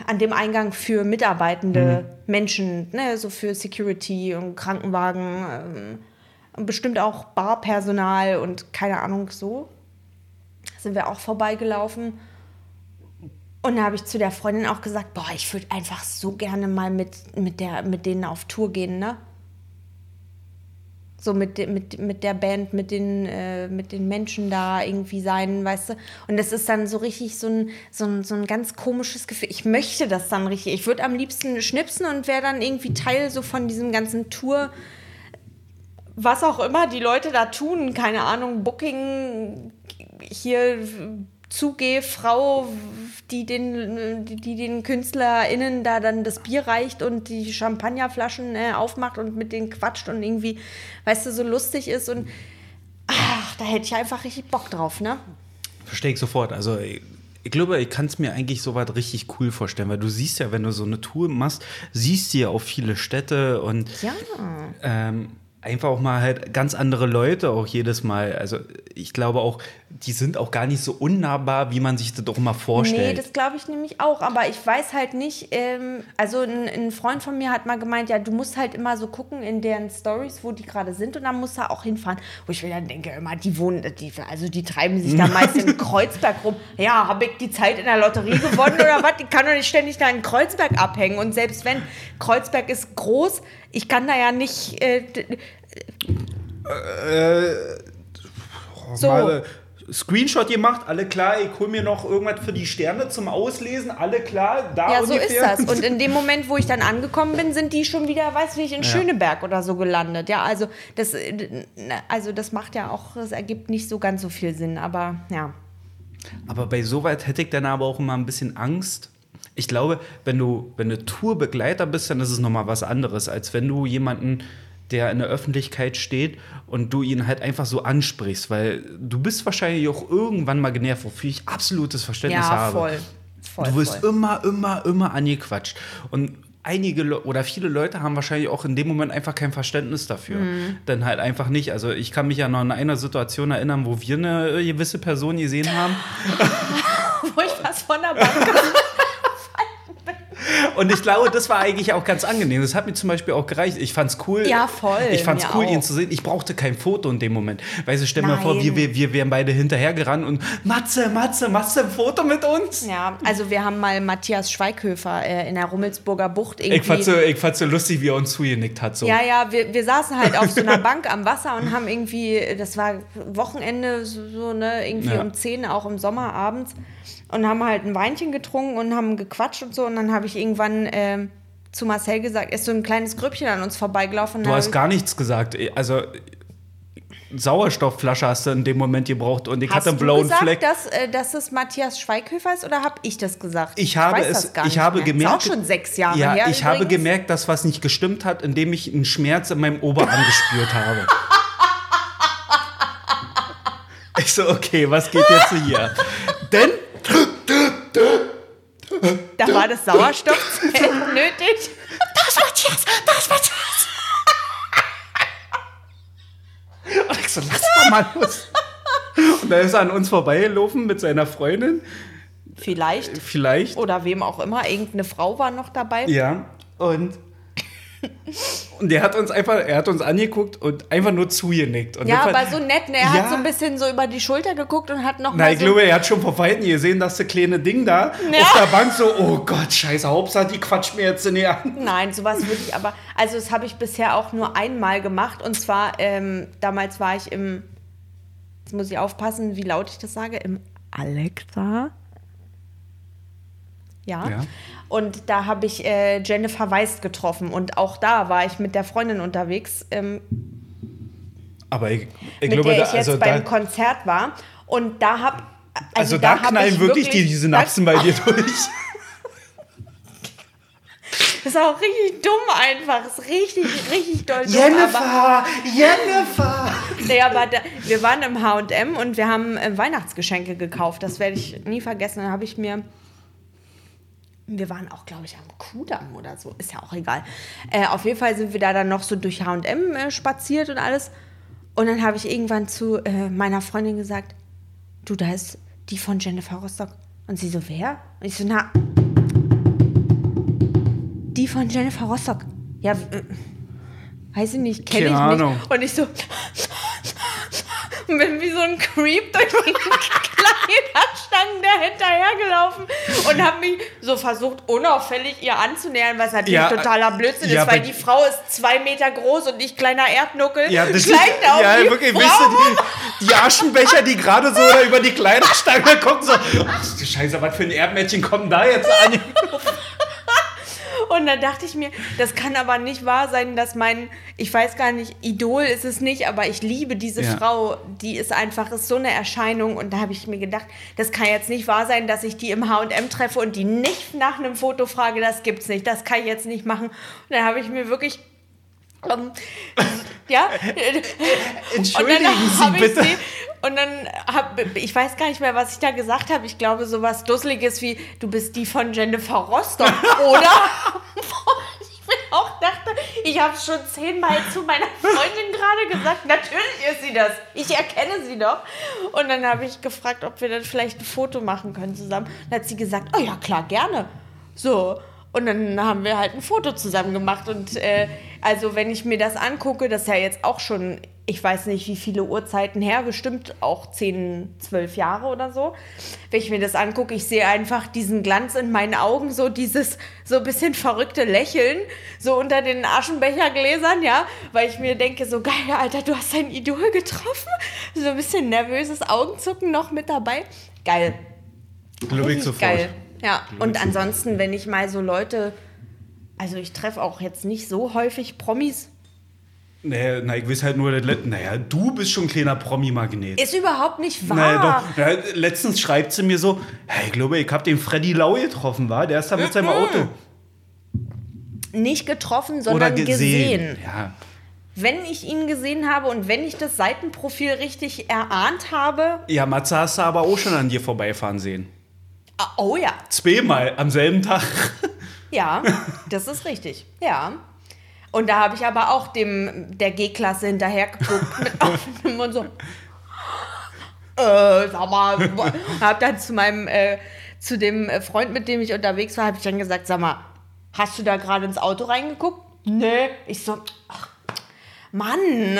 an dem Eingang für mitarbeitende Menschen, ne, so für Security und Krankenwagen, ähm, und bestimmt auch Barpersonal und keine Ahnung so. Sind wir auch vorbeigelaufen. Und da habe ich zu der Freundin auch gesagt, boah, ich würde einfach so gerne mal mit, mit, der, mit denen auf Tour gehen, ne? So mit, mit, mit der Band, mit den, äh, mit den Menschen da irgendwie sein, weißt du? Und das ist dann so richtig so ein, so ein, so ein ganz komisches Gefühl. Ich möchte das dann richtig. Ich würde am liebsten schnipsen und wäre dann irgendwie Teil so von diesem ganzen Tour, was auch immer die Leute da tun, keine Ahnung, Booking, hier Zugeh, Frau, die den, die, den KünstlerInnen da dann das Bier reicht und die Champagnerflaschen äh, aufmacht und mit denen quatscht und irgendwie, weißt du, so lustig ist und ach, da hätte ich einfach richtig Bock drauf, ne? Verstehe ich sofort. Also ich, ich glaube, ich kann es mir eigentlich so was richtig cool vorstellen, weil du siehst ja, wenn du so eine Tour machst, siehst du ja auch viele Städte und Ja. ähm, einfach auch mal halt ganz andere Leute auch jedes Mal. Also ich glaube auch, die sind auch gar nicht so unnahbar, wie man sich das doch immer Nee, vorstellt. das glaube ich nämlich auch, aber ich weiß halt nicht, ähm, also ein, ein Freund von mir hat mal gemeint, ja, du musst halt immer so gucken in deren Stories, wo die gerade sind und dann musst du auch hinfahren. Wo ich mir dann denke, immer, die wohnen, die, also die treiben sich da meist in Kreuzberg rum. Ja, habe ich die Zeit in der Lotterie gewonnen oder was? Ich kann doch nicht ständig da in Kreuzberg abhängen und selbst wenn, Kreuzberg ist groß, ich kann da ja nicht, äh, d- so. Mal, äh, Screenshot gemacht, alle klar, ich hol mir noch irgendwas für die Sterne zum Auslesen, alle klar, da Ja, so ist ungefähr. das. Und in dem Moment, wo ich dann angekommen bin, sind die schon wieder, weiß nicht, in Schöneberg oder so gelandet. Ja, also das, äh, also das macht ja auch, das ergibt nicht so ganz so viel Sinn, aber ja. Aber bei soweit hätte ich dann aber auch immer ein bisschen Angst. Ich glaube, wenn du, wenn du Tourbegleiter bist, dann ist es nochmal was anderes, als wenn du jemanden, der in der Öffentlichkeit steht und du ihn halt einfach so ansprichst, weil du bist wahrscheinlich auch irgendwann mal genervt, wofür ich absolutes Verständnis Ja, habe. voll. voll du wirst voll. immer, immer, immer angequatscht. Und einige Le oder viele Leute haben wahrscheinlich auch in dem Moment einfach kein Verständnis dafür. Mhm. Dann halt einfach nicht. Also ich kann mich ja noch an eine Situation erinnern, wo wir eine gewisse Person gesehen haben. Wo ich was von der Bank Und ich glaube, das war eigentlich auch ganz angenehm. Das hat mir zum Beispiel auch gereicht. Ich fand's cool. Ja, voll. Ich fand's Mir cool, auch. ihn zu sehen. Ich brauchte kein Foto in dem Moment. Weißt du, stell dir mal vor, Nein. wir, wir, wir wären beide hinterhergerannt und Matze, Matze, machst du ein Foto mit uns? Ja, also wir haben mal Matthias Schweighöfer äh, in der Rummelsburger Bucht irgendwie. Ich fand's, so, ich fand's so lustig, wie er uns zugenickt hat. So. Ja, ja, wir, wir saßen halt auf so einer Bank am Wasser und haben irgendwie, das war Wochenende, so, so ne, irgendwie Ja. um 10, auch im Sommer abends und haben halt ein Weinchen getrunken und haben gequatscht und so und dann habe ich irgendwann ähm, zu Marcel gesagt, ist so ein kleines Grüppchen an uns vorbeigelaufen. Du hast gar nichts gesagt. Also Sauerstoffflasche hast du in dem Moment gebraucht und ich ich, hast hatte einen du blauen gesagt, Fleck. dass, äh, dass es Matthias Schweighöfer ist oder habe ich das gesagt? Ich habe weiß es, das ich habe mehr. gemerkt. Ist auch schon sechs Jahre ja, her ich habe übrigens. gemerkt, dass was nicht gestimmt hat, indem ich einen Schmerz in meinem Oberarm gespürt habe. Ich so, okay, was geht jetzt hier? Denn Da war das Sauerstoffzelt nötig. und ich so, lass doch mal los. Und dann ist er an uns vorbeigelaufen mit seiner Freundin, Vielleicht. vielleicht. Oder wem auch immer. Irgendeine Frau war noch dabei. Ja, und und der hat uns einfach, er hat uns angeguckt und einfach nur zugenickt. Und Ja, aber so nett, ne? Er Ja. hat so ein bisschen so über die Schulter geguckt und hat noch mal ich so glaube, er hat schon vor Weitem gesehen, dass das kleine Ding da Ja. auf der Bank so, oh Gott, scheiße, Hauptsache, die quatscht mir jetzt in die an. Nein, sowas würde ich aber. Also, das habe ich bisher auch nur einmal gemacht. Und zwar, ähm, damals war ich im. Jetzt muss ich aufpassen, wie laut ich das sage. Im Alexa. Ja. Ja. Und da habe ich äh, Jennifer Weist getroffen. Und auch da war ich mit der Freundin unterwegs, ähm, Aber ich, ich glaube, der da, ich jetzt also, beim da, Konzert war. Und da habe. also da, hab knallen ich wirklich die, Synapsen bei dir durch. Das ist auch richtig dumm einfach. Das ist richtig, richtig doll dumm. Aber, Jennifer! nee, aber da, wir waren im H&M und wir haben äh, Weihnachtsgeschenke gekauft. Das werde ich nie vergessen. Dann habe ich mir... Wir waren auch, glaube ich, am Kudamm oder so. Ist ja auch egal. Äh, auf jeden Fall sind wir da dann noch so durch H&M äh, spaziert und alles. Und dann habe ich irgendwann zu äh, meiner Freundin gesagt, du, da ist die von Jennifer Rostock. Und sie so, wer? Und ich so, na, die von Jennifer Rostock. Ja, äh, weiß ich nicht, kenne ich Keine nicht. Ahnung. Und ich so und bin wie so ein Creep durch die Kleiderstangen da hinterhergelaufen und habe mich so versucht, unauffällig ihr anzunähern, was natürlich Ja, totaler Blödsinn ja, ist, weil die Frau ist zwei Meter groß und ich kleiner Erdnuckel. Ja, das auf ja die wirklich, Frau. weißt du, die, die Aschenbecher, die gerade so über die Kleiderstange gucken, so, ach du Scheiße, was für ein Erdmädchen kommen da jetzt an? Und dann dachte ich mir, das kann aber nicht wahr sein, dass mein, ich weiß gar nicht, Idol ist es nicht, aber ich liebe diese Ja. Frau, die ist einfach, ist so eine Erscheinung. Und da habe ich mir gedacht, das kann jetzt nicht wahr sein, dass ich die im H&M treffe und die nicht nach einem Foto frage, das gibt's nicht, das kann ich jetzt nicht machen. Und dann habe ich mir wirklich, ähm, ja, Entschuldigen und dann Sie habe ich bitte. sie und dann habe ich weiß gar nicht mehr, was ich da gesagt habe. Ich glaube sowas dusseliges wie du bist die von Jennifer Rostock, oder? ich bin auch dachte, ich habe es schon zehnmal zu meiner Freundin gerade gesagt. Natürlich ist sie das. Ich erkenne sie doch. Und dann habe ich gefragt, ob wir dann vielleicht ein Foto machen können zusammen. Dann hat sie gesagt, oh ja klar, gerne. So. Und dann haben wir halt ein Foto zusammen gemacht. Und äh, also, wenn ich mir das angucke, das ist ja jetzt auch schon, ich weiß nicht, wie viele Uhrzeiten her, bestimmt auch 10, 12 Jahre oder so. Wenn ich mir das angucke, ich sehe einfach diesen Glanz in meinen Augen, so dieses so ein bisschen verrückte Lächeln, so unter den Aschenbechergläsern, ja, weil ich mir denke, so geil, Alter, du hast dein Idol getroffen. So ein bisschen nervöses Augenzucken noch mit dabei. Geil. Glaube ich Richtig sofort. Geil. Ja, und ansonsten, wenn ich mal so Leute, also ich treffe auch jetzt nicht so häufig Promis. Naja, na, ich weiß halt nur, naja, du bist schon ein kleiner Promi-Magnet. Ist überhaupt nicht wahr. Naja, doch. Ja, letztens schreibt sie mir so, hey, ich glaube, ich habe den Freddy Lau getroffen, war? Der ist da mit seinem Auto. Nicht getroffen, Oder sondern gesehen. gesehen. Ja. Wenn ich ihn gesehen habe und wenn ich das Seitenprofil richtig erahnt habe. ja, Matze hast du aber auch schon an dir vorbeifahren sehen. Ah, Oh ja, Zweimal am selben Tag. ja, das ist richtig. Ja. Und da habe ich aber auch dem der G-Klasse hinterher geguckt mit offenem Mund so. Äh, sag mal, hab dann zu meinem, äh, zu dem Freund, mit dem ich unterwegs war, habe ich dann gesagt, sag mal, Hast du da gerade ins Auto reingeguckt? Nee. Ich so, ach, Mann.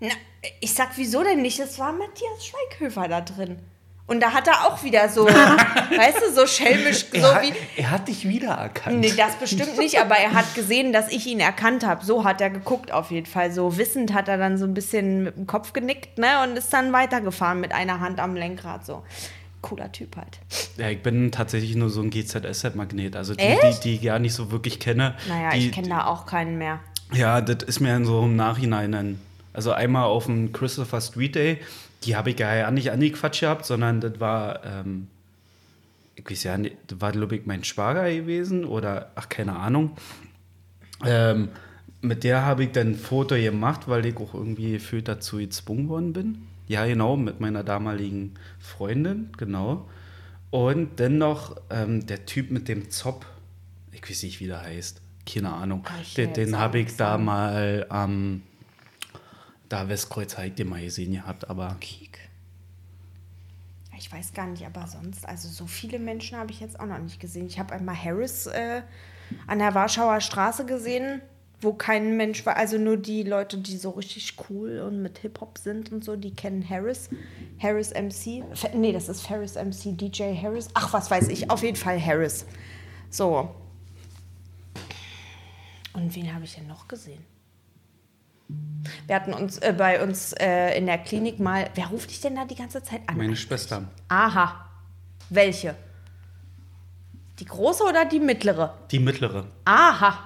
Na, ich sag, wieso denn nicht? Es war Matthias Schweighöfer da drin. Und da hat er auch wieder so, weißt du, so schelmisch, so er, hat, wie. er hat dich wiedererkannt. Nee, das bestimmt nicht, aber er hat gesehen, dass ich ihn erkannt habe. So hat er geguckt auf jeden Fall. So wissend hat er dann so ein bisschen mit dem Kopf genickt, ne? Und ist dann weitergefahren mit einer Hand am Lenkrad. So. Cooler Typ halt. Ja, ich bin tatsächlich nur so ein GZSZ-Magnet. Also die, Echt? die, die ich gar nicht so wirklich kenne. Naja, die, ich kenne da auch keinen mehr. Ja, das ist mir so im Nachhinein dann. Also einmal auf dem Christopher Street Day, die habe ich ja nicht angequatscht gehabt, sondern das war, ähm, ich weiß ja nicht, das war, glaube ich, mein Schwager gewesen oder, ach, keine Ahnung. Ähm, mit der habe ich dann ein Foto gemacht, weil ich auch irgendwie gefühlt dazu gezwungen worden bin. Ja, genau, mit meiner damaligen Freundin, genau. Und dann noch ähm, der Typ mit dem Zopf, ich weiß nicht, wie der heißt, keine Ahnung. Ich Den, den habe ich da mal am da Westkreuz ich den mal gesehen gehabt, aber Kiek. Ich weiß gar nicht, aber sonst, also so viele Menschen habe ich jetzt auch noch nicht gesehen. Ich habe einmal Harris äh, an der Warschauer Straße gesehen, wo kein Mensch war. Also nur die Leute, die so richtig cool und mit Hip-Hop sind und so, die kennen Harris. Harris MC. Nee, das ist Ferris MC, DJ Harris. Ach, was weiß ich. Auf jeden Fall Harris. So. Und wen habe ich denn noch gesehen? Wir hatten uns äh, bei uns äh, in der Klinik mal. Wer ruft dich denn da die ganze Zeit an? meine Schwester. Aha. Welche? Die große oder die mittlere? Die mittlere. Aha.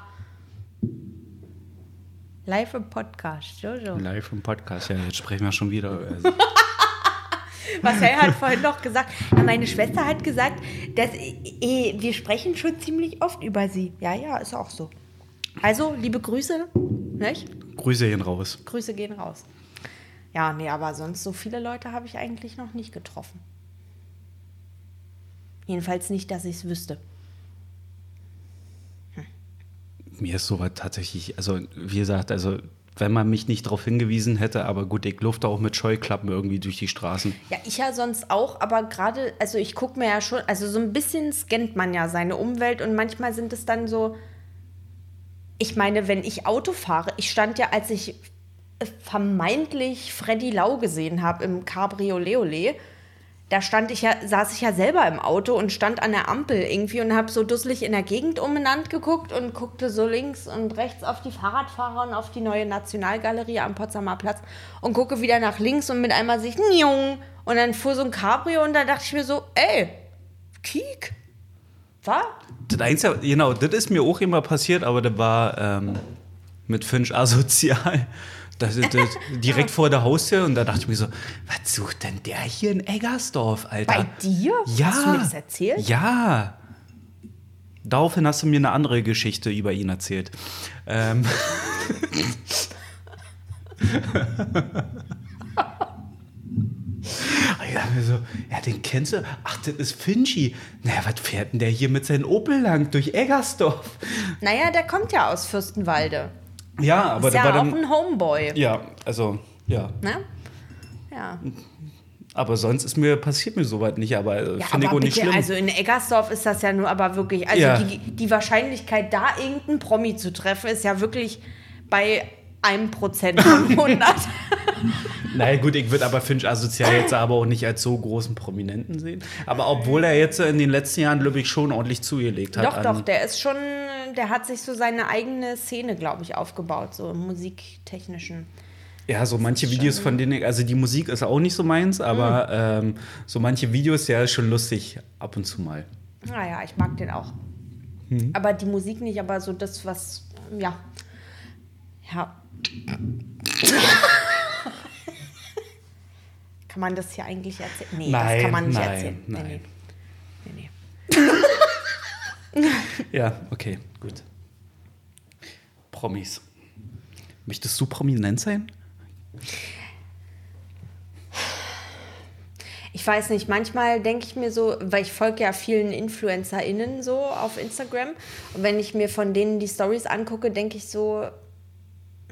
Live im Podcast. Jojo. Live im Podcast, ja, jetzt sprechen wir schon wieder. Also, Marcel hat vorhin noch gesagt, meine Schwester hat gesagt, dass äh, wir sprechen schon ziemlich oft über sie. Ja, ja, ist auch so. Also, liebe Grüße. Nicht? Grüße hin raus. Grüße gehen raus. Ja, nee, aber sonst so viele Leute habe ich eigentlich noch nicht getroffen. Jedenfalls nicht, dass ich es wüsste. Mir ist sowas tatsächlich, also wie gesagt, also wenn man mich nicht darauf hingewiesen hätte, aber gut, ich lufte auch mit Scheuklappen irgendwie durch die Straßen. Ja, ich ja sonst auch, aber gerade, also ich gucke mir ja schon, also so ein bisschen scannt man ja seine Umwelt und manchmal sind es dann so, ich meine, wenn ich Auto fahre, ich stand ja, als ich vermeintlich Freddy Lau gesehen habe im Cabriolet, da stand ich ja, saß ich ja selber im Auto und stand an der Ampel irgendwie und habe so dusselig in der Gegend umeinander geguckt und guckte so links und rechts auf die Fahrradfahrer und auf die neue Nationalgalerie am Potsdamer Platz und gucke wieder nach links und mit einmal sich Njung, und dann fuhr so ein Cabrio und da dachte ich mir so, ey, Kiek, was? Das Einzige, genau, das ist mir auch immer passiert, aber das war ähm, mit Finch asozial. Das das direkt vor der Haustür und da dachte ich mir so, was sucht denn der hier in Eggersdorf, Alter? Bei dir? Ja. Hast du mir das erzählt? Ja. Daraufhin hast du mir eine andere Geschichte über ihn erzählt. Ähm, ich dachte mir so, ja, den kennst du? Ach, das ist Finchi. Naja, was fährt denn der hier mit seinem Opel lang durch Eggersdorf? Naja, der kommt ja aus Fürstenwalde. Ja, aber Ist da ja war auch dann. ein Homeboy. Ja, also, ja. Ne? Ja. Aber sonst ist mir, passiert mir sowas nicht, aber äh, Ja, finde ich aber auch nicht schlimm. also in Eggersdorf ist das ja nur aber wirklich, also Ja. die, die Wahrscheinlichkeit, da irgendeinen Promi zu treffen, ist ja wirklich bei einem Prozent von 100. Naja, gut, ich würde aber Finch asozial jetzt aber auch nicht als so großen Prominenten sehen. Aber obwohl er jetzt in den letzten Jahren, glaube ich, schon ordentlich zugelegt hat. doch, doch, der ist schon, der hat sich so seine eigene Szene, glaube ich, aufgebaut, so im musiktechnischen. Ja, so manche Videos von denen, ich- also die Musik ist auch nicht so meins, aber ähm, so manche Videos, ja, ist schon lustig, ab und zu mal. Naja, ich mag den auch. Mhm. Aber die Musik nicht, aber so das, was, ja. Ja. kann man das hier eigentlich erzählen? Nee, das Nein, kann man nicht nein, erzählen. nein. Nee, nee. nee, Ja, okay, gut. Promis. Möchtest du prominent sein? Ich weiß nicht, manchmal denke ich mir so, weil ich folge ja vielen InfluencerInnen so auf Instagram und wenn ich mir von denen die Stories angucke, denke ich so,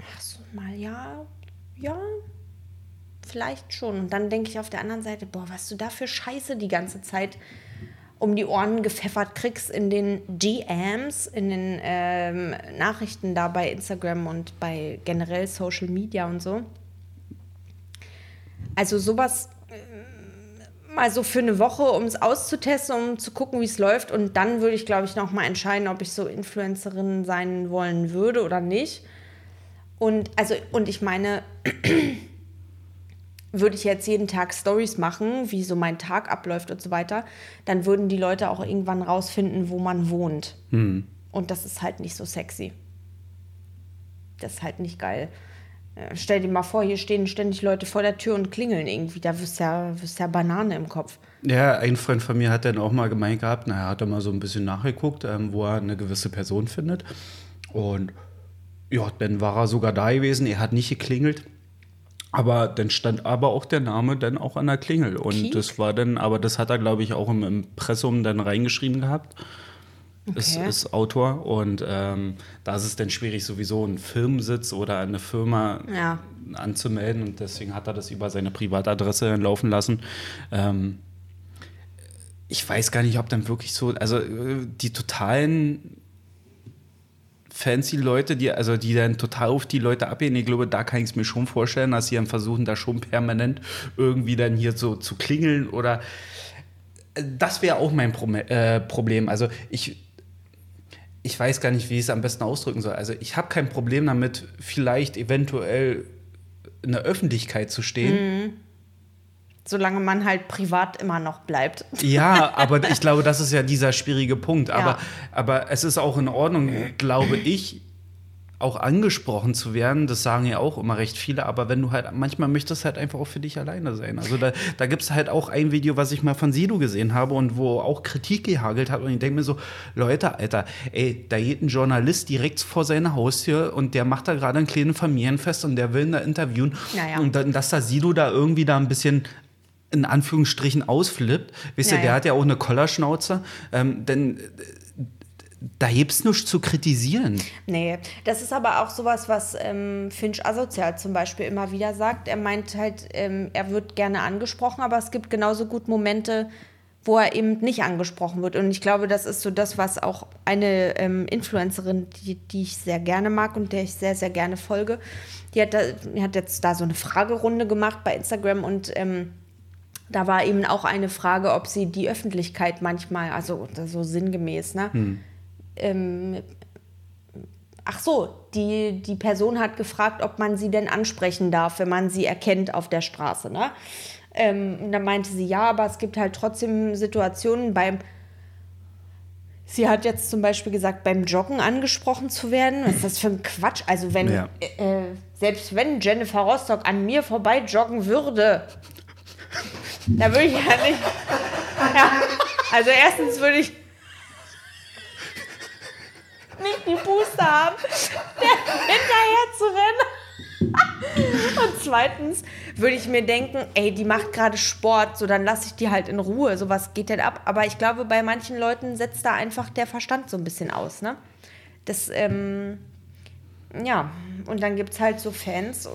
ach so mal, ja, ja, vielleicht schon. Und dann denke ich auf der anderen Seite, boah, was du da für Scheiße die ganze Zeit um die Ohren gepfeffert kriegst in den DMs, in den ähm, Nachrichten da bei Instagram und bei generell Social Media und so. Also sowas äh, mal so für eine Woche, um es auszutesten, um zu gucken, wie es läuft. Und dann würde ich, glaube ich, noch mal entscheiden, ob ich so Influencerin sein wollen würde oder nicht. Und also, und ich meine, würde ich jetzt jeden Tag Stories machen, wie so mein Tag abläuft und so weiter, dann würden die Leute auch irgendwann rausfinden, wo man wohnt. Und das ist halt nicht so sexy. Das ist halt nicht geil. Äh, Stell dir mal vor, hier stehen ständig Leute vor der Tür und klingeln irgendwie. Da wirst du ja, wirst ja Banane im Kopf. Ja, ein Freund von mir hat dann auch mal gemeint gehabt, na, er hat da mal so ein bisschen nachgeguckt, ähm, wo er eine gewisse Person findet. Und ja, dann war er sogar da gewesen, er hat nicht geklingelt. Aber dann stand aber auch der Name dann auch an der Klingel. Und Kiek? das war dann, aber das hat er, glaube ich, auch im Impressum dann reingeschrieben gehabt. Ist, Okay. ist Autor und ähm, da ist es dann schwierig, sowieso einen Firmensitz oder eine Firma Ja. anzumelden und deswegen hat er das über seine Privatadresse laufen lassen. Ähm, ich weiß gar nicht, ob dann wirklich so, also äh, die totalen fancy Leute, die, also die dann total auf die Leute abgehen, ich glaube, da kann ich es mir schon vorstellen, dass sie dann versuchen, da schon permanent irgendwie dann hier so zu klingeln oder äh, das wäre auch mein Pro äh, Problem. Also ich, ich weiß gar nicht, wie ich es am besten ausdrücken soll. Also ich habe kein Problem damit, vielleicht eventuell in der Öffentlichkeit zu stehen. Solange man halt privat immer noch bleibt. Ja, aber ich glaube, das ist ja dieser schwierige Punkt. Aber, Ja. aber es ist auch in Ordnung, glaube ich, auch angesprochen zu werden. Das sagen ja auch immer recht viele. Aber wenn du halt, manchmal möchtest halt einfach auch für dich alleine sein. Also da, da gibt es halt auch ein Video, was ich mal von Sido gesehen habe und wo auch Kritik gehagelt hat. Und ich denke mir so, Leute, Alter, ey, da geht ein Journalist direkt vor seine Haustür und der macht da gerade ein kleines Familienfest und der will ihn da interviewen. Naja. Und dann, dass da Sido da irgendwie da ein bisschen in Anführungsstrichen ausflippt. Wisst ihr, Ja, der ja. hat ja auch eine Kollerschnauze. Ähm, denn äh, da gibt's nichts zu kritisieren. Nee, das ist aber auch sowas, was ähm, Finch Asozial zum Beispiel immer wieder sagt. Er meint halt, ähm, er wird gerne angesprochen, aber es gibt genauso gut Momente, wo er eben nicht angesprochen wird. Und ich glaube, das ist so das, was auch eine ähm, Influencerin, die, die ich sehr gerne mag und der ich sehr, sehr gerne folge, die hat, da, die hat jetzt da so eine Fragerunde gemacht bei Instagram und ähm, da war eben auch eine Frage, ob sie die Öffentlichkeit manchmal, also so sinngemäß, ne? Ähm, ach so, die, die Person hat gefragt, ob man sie denn ansprechen darf, wenn man sie erkennt auf der Straße, ne? Ähm, und dann meinte sie, ja, aber es gibt halt trotzdem Situationen beim. Sie hat jetzt zum Beispiel gesagt, beim Joggen angesprochen zu werden. Was ist das für ein Quatsch? Also, wenn, Ja. äh, selbst wenn Jennifer Rostock an mir vorbei joggen würde, da würde ich ja nicht. Ja, also, erstens würde ich nicht die Booster haben, hinterher zu rennen. Und zweitens würde ich mir denken, ey, die macht gerade Sport, so dann lasse ich die halt in Ruhe. So was geht denn ab? Aber ich glaube, bei manchen Leuten setzt da einfach der Verstand so ein bisschen aus, ne? Das, ähm, ja, und dann gibt es halt so Fans,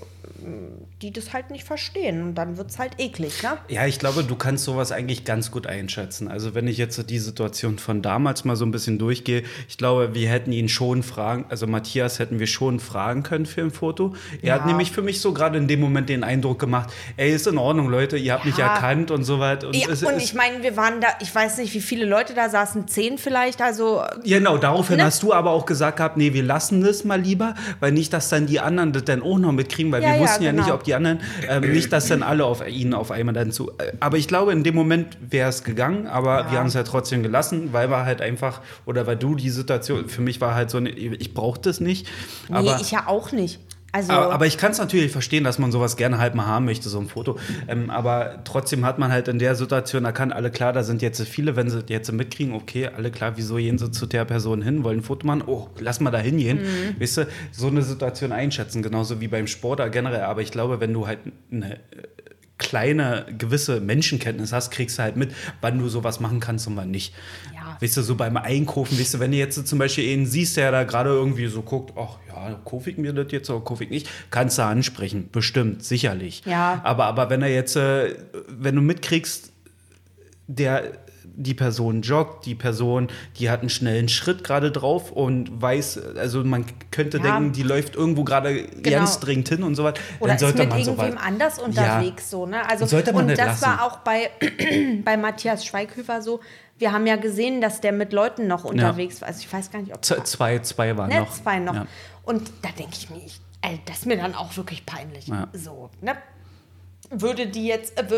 die das halt nicht verstehen. Und dann wird es halt eklig, ne? Ja, ich glaube, du kannst sowas eigentlich ganz gut einschätzen. Also wenn ich jetzt die Situation von damals mal so ein bisschen durchgehe, ich glaube, wir hätten ihn schon fragen, also Matthias hätten wir schon fragen können für ein Foto. Er hat Ja. nämlich für mich so gerade in dem Moment den Eindruck gemacht, ey, ist in Ordnung, Leute, ihr habt mich Ja. erkannt und so weiter. Und Ja, es und ist- ich meine, wir waren da, ich weiß nicht, wie viele Leute da saßen, zehn vielleicht, also Genau, daraufhin Ne? hast du aber auch gesagt gehabt, nee, wir lassen das mal lieber, weil nicht, dass dann die anderen das dann auch noch mitkriegen, weil Ja, wir wussten ja genau. nicht, ob die anderen, ähm, nicht, dass dann alle auf ihn auf einmal dann zu. äh, Aber ich glaube, in dem Moment wäre es gegangen, aber wir haben es ja trotzdem gelassen, weil wir halt einfach, oder weil du die Situation, für mich war halt so eine, ich brauche das nicht. Aber, nee, ich ja auch nicht. Also, aber, aber ich kann es natürlich verstehen, dass man sowas gerne halt mal haben möchte, so ein Foto. Ähm, aber trotzdem hat man halt in der Situation erkannt, alle klar, da sind jetzt viele, wenn sie jetzt mitkriegen, okay, alle klar, wieso gehen sie zu der Person hin, wollen ein Foto machen, oh, lass mal da hingehen. Mhm. Weißt du, so eine Situation einschätzen, genauso wie beim Sport oder generell. Aber ich glaube, wenn du halt eine äh, kleine gewisse Menschenkenntnis hast, kriegst du halt mit, wann du sowas machen kannst und wann nicht. Weißt du, so beim Einkaufen, weißt du, wenn du jetzt zum Beispiel einen siehst, der da gerade irgendwie so guckt, ach ja, kaufe ich mir das jetzt oder kaufe ich nicht, kannst du ansprechen, bestimmt, sicherlich. Ja. Aber, aber wenn er jetzt, äh, wenn du mitkriegst, der die Person joggt, die Person, die hat einen schnellen Schritt gerade drauf und weiß, also man könnte Ja. denken, die läuft irgendwo gerade ganz dringend hin und so weiter. Oder Dann sollte ist mit man so irgendwem weit. anders unterwegs so, ne? Also Sollte man und nicht das lassen. war auch bei, bei Matthias Schweighöfer so. Wir haben ja gesehen, dass der mit Leuten noch unterwegs war. Also ich weiß gar nicht, ob Z- Zwei, zwei waren ne, noch. zwei noch. Ja. Und da denke ich mir, ich, ey, das ist mir dann auch wirklich peinlich. Ja. So, ne? Würde die jetzt, äh,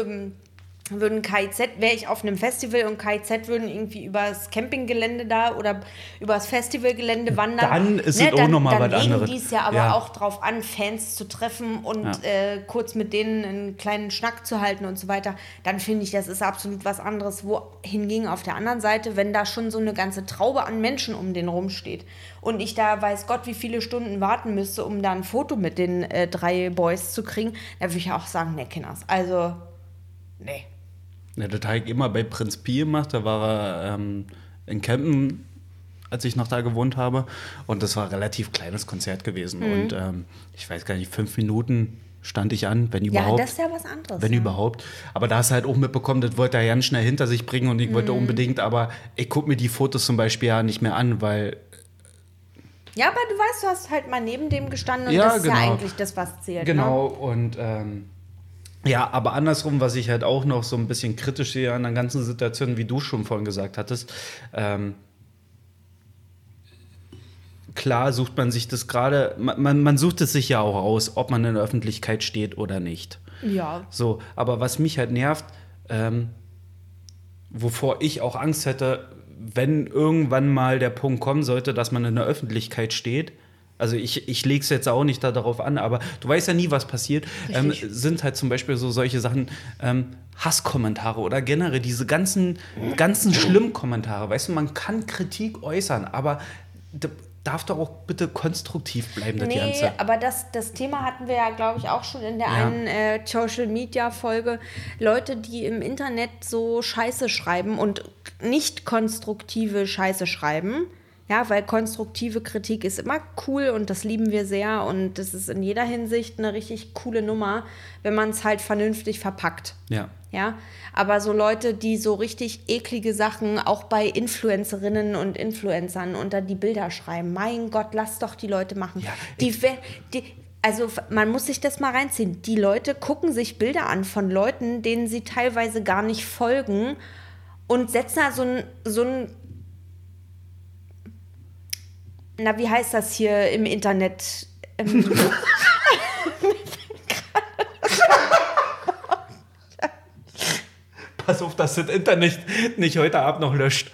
würden, KIZ, wäre ich auf einem Festival und KIZ würden irgendwie übers Campinggelände da oder übers Festivalgelände wandern. Dann ist es auch dann, noch mal dann was legen anderes. die es ja aber Ja. auch drauf an, Fans zu treffen und Ja. äh, kurz mit denen einen kleinen Schnack zu halten und so weiter. Dann finde ich, das ist absolut was anderes. Wohingegen auf der anderen Seite, wenn da schon so eine ganze Traube an Menschen um den rumsteht und ich da weiß Gott, wie viele Stunden warten müsste, um da ein Foto mit den äh, drei Boys zu kriegen, da würde ich auch sagen, ne, Kinders. Also, nee. Ja, das habe ich immer bei Prinz Pi gemacht. Da war er ähm, in Campen, als ich noch da gewohnt habe. Und das war ein relativ kleines Konzert gewesen. Mhm. Und ähm, ich weiß gar nicht, fünf Minuten stand ich an, wenn Ja, überhaupt. das ist ja was anderes. wenn ja. überhaupt. Aber da hast du halt auch mitbekommen, das wollte er ganz schnell hinter sich bringen und ich Mhm. wollte unbedingt, aber ich gucke mir die Fotos zum Beispiel ja nicht mehr an, weil Ja, aber du weißt, du hast halt mal neben dem gestanden und Ja, das ist ja genau. eigentlich das, was zählt. Genau, und ähm, ja, aber andersrum, was ich halt auch noch so ein bisschen kritisch sehe an der ganzen Situation, wie du schon vorhin gesagt hattest, ähm, klar sucht man sich das gerade, man, man, sucht es sich ja auch aus, ob man in der Öffentlichkeit steht oder nicht. Ja, So, aber was mich halt nervt, ähm, wovor ich auch Angst hätte, wenn irgendwann mal der Punkt kommen sollte, dass man in der Öffentlichkeit steht. Also ich, ich lege es jetzt auch nicht da darauf an, aber du weißt ja nie, was passiert. Ähm, sind halt zum Beispiel so solche Sachen, ähm, Hasskommentare oder generell diese ganzen, ganzen schlimmen Kommentare. Weißt du, man kann Kritik äußern, aber darf doch auch bitte konstruktiv bleiben, das Nee, Ganze. aber das, das Thema hatten wir ja, glaube ich, auch schon in der Ja. einen äh, Social Media Folge. Leute, die im Internet so Scheiße schreiben und nicht konstruktive Scheiße schreiben. Ja, weil konstruktive Kritik ist immer cool und das lieben wir sehr und das ist in jeder Hinsicht eine richtig coole Nummer, wenn man es halt vernünftig verpackt. Ja. Ja, aber so Leute, die so richtig eklige Sachen auch bei Influencerinnen und Influencern unter die Bilder schreiben. Mein Gott, lass doch die Leute machen. Ja, die, die, also man muss sich das mal reinziehen. Die Leute gucken sich Bilder an von Leuten, denen sie teilweise gar nicht folgen und setzen da so ein, so ein na, wie heißt das hier im Internet? Ähm, Pass auf, dass das Internet nicht heute Abend noch löscht.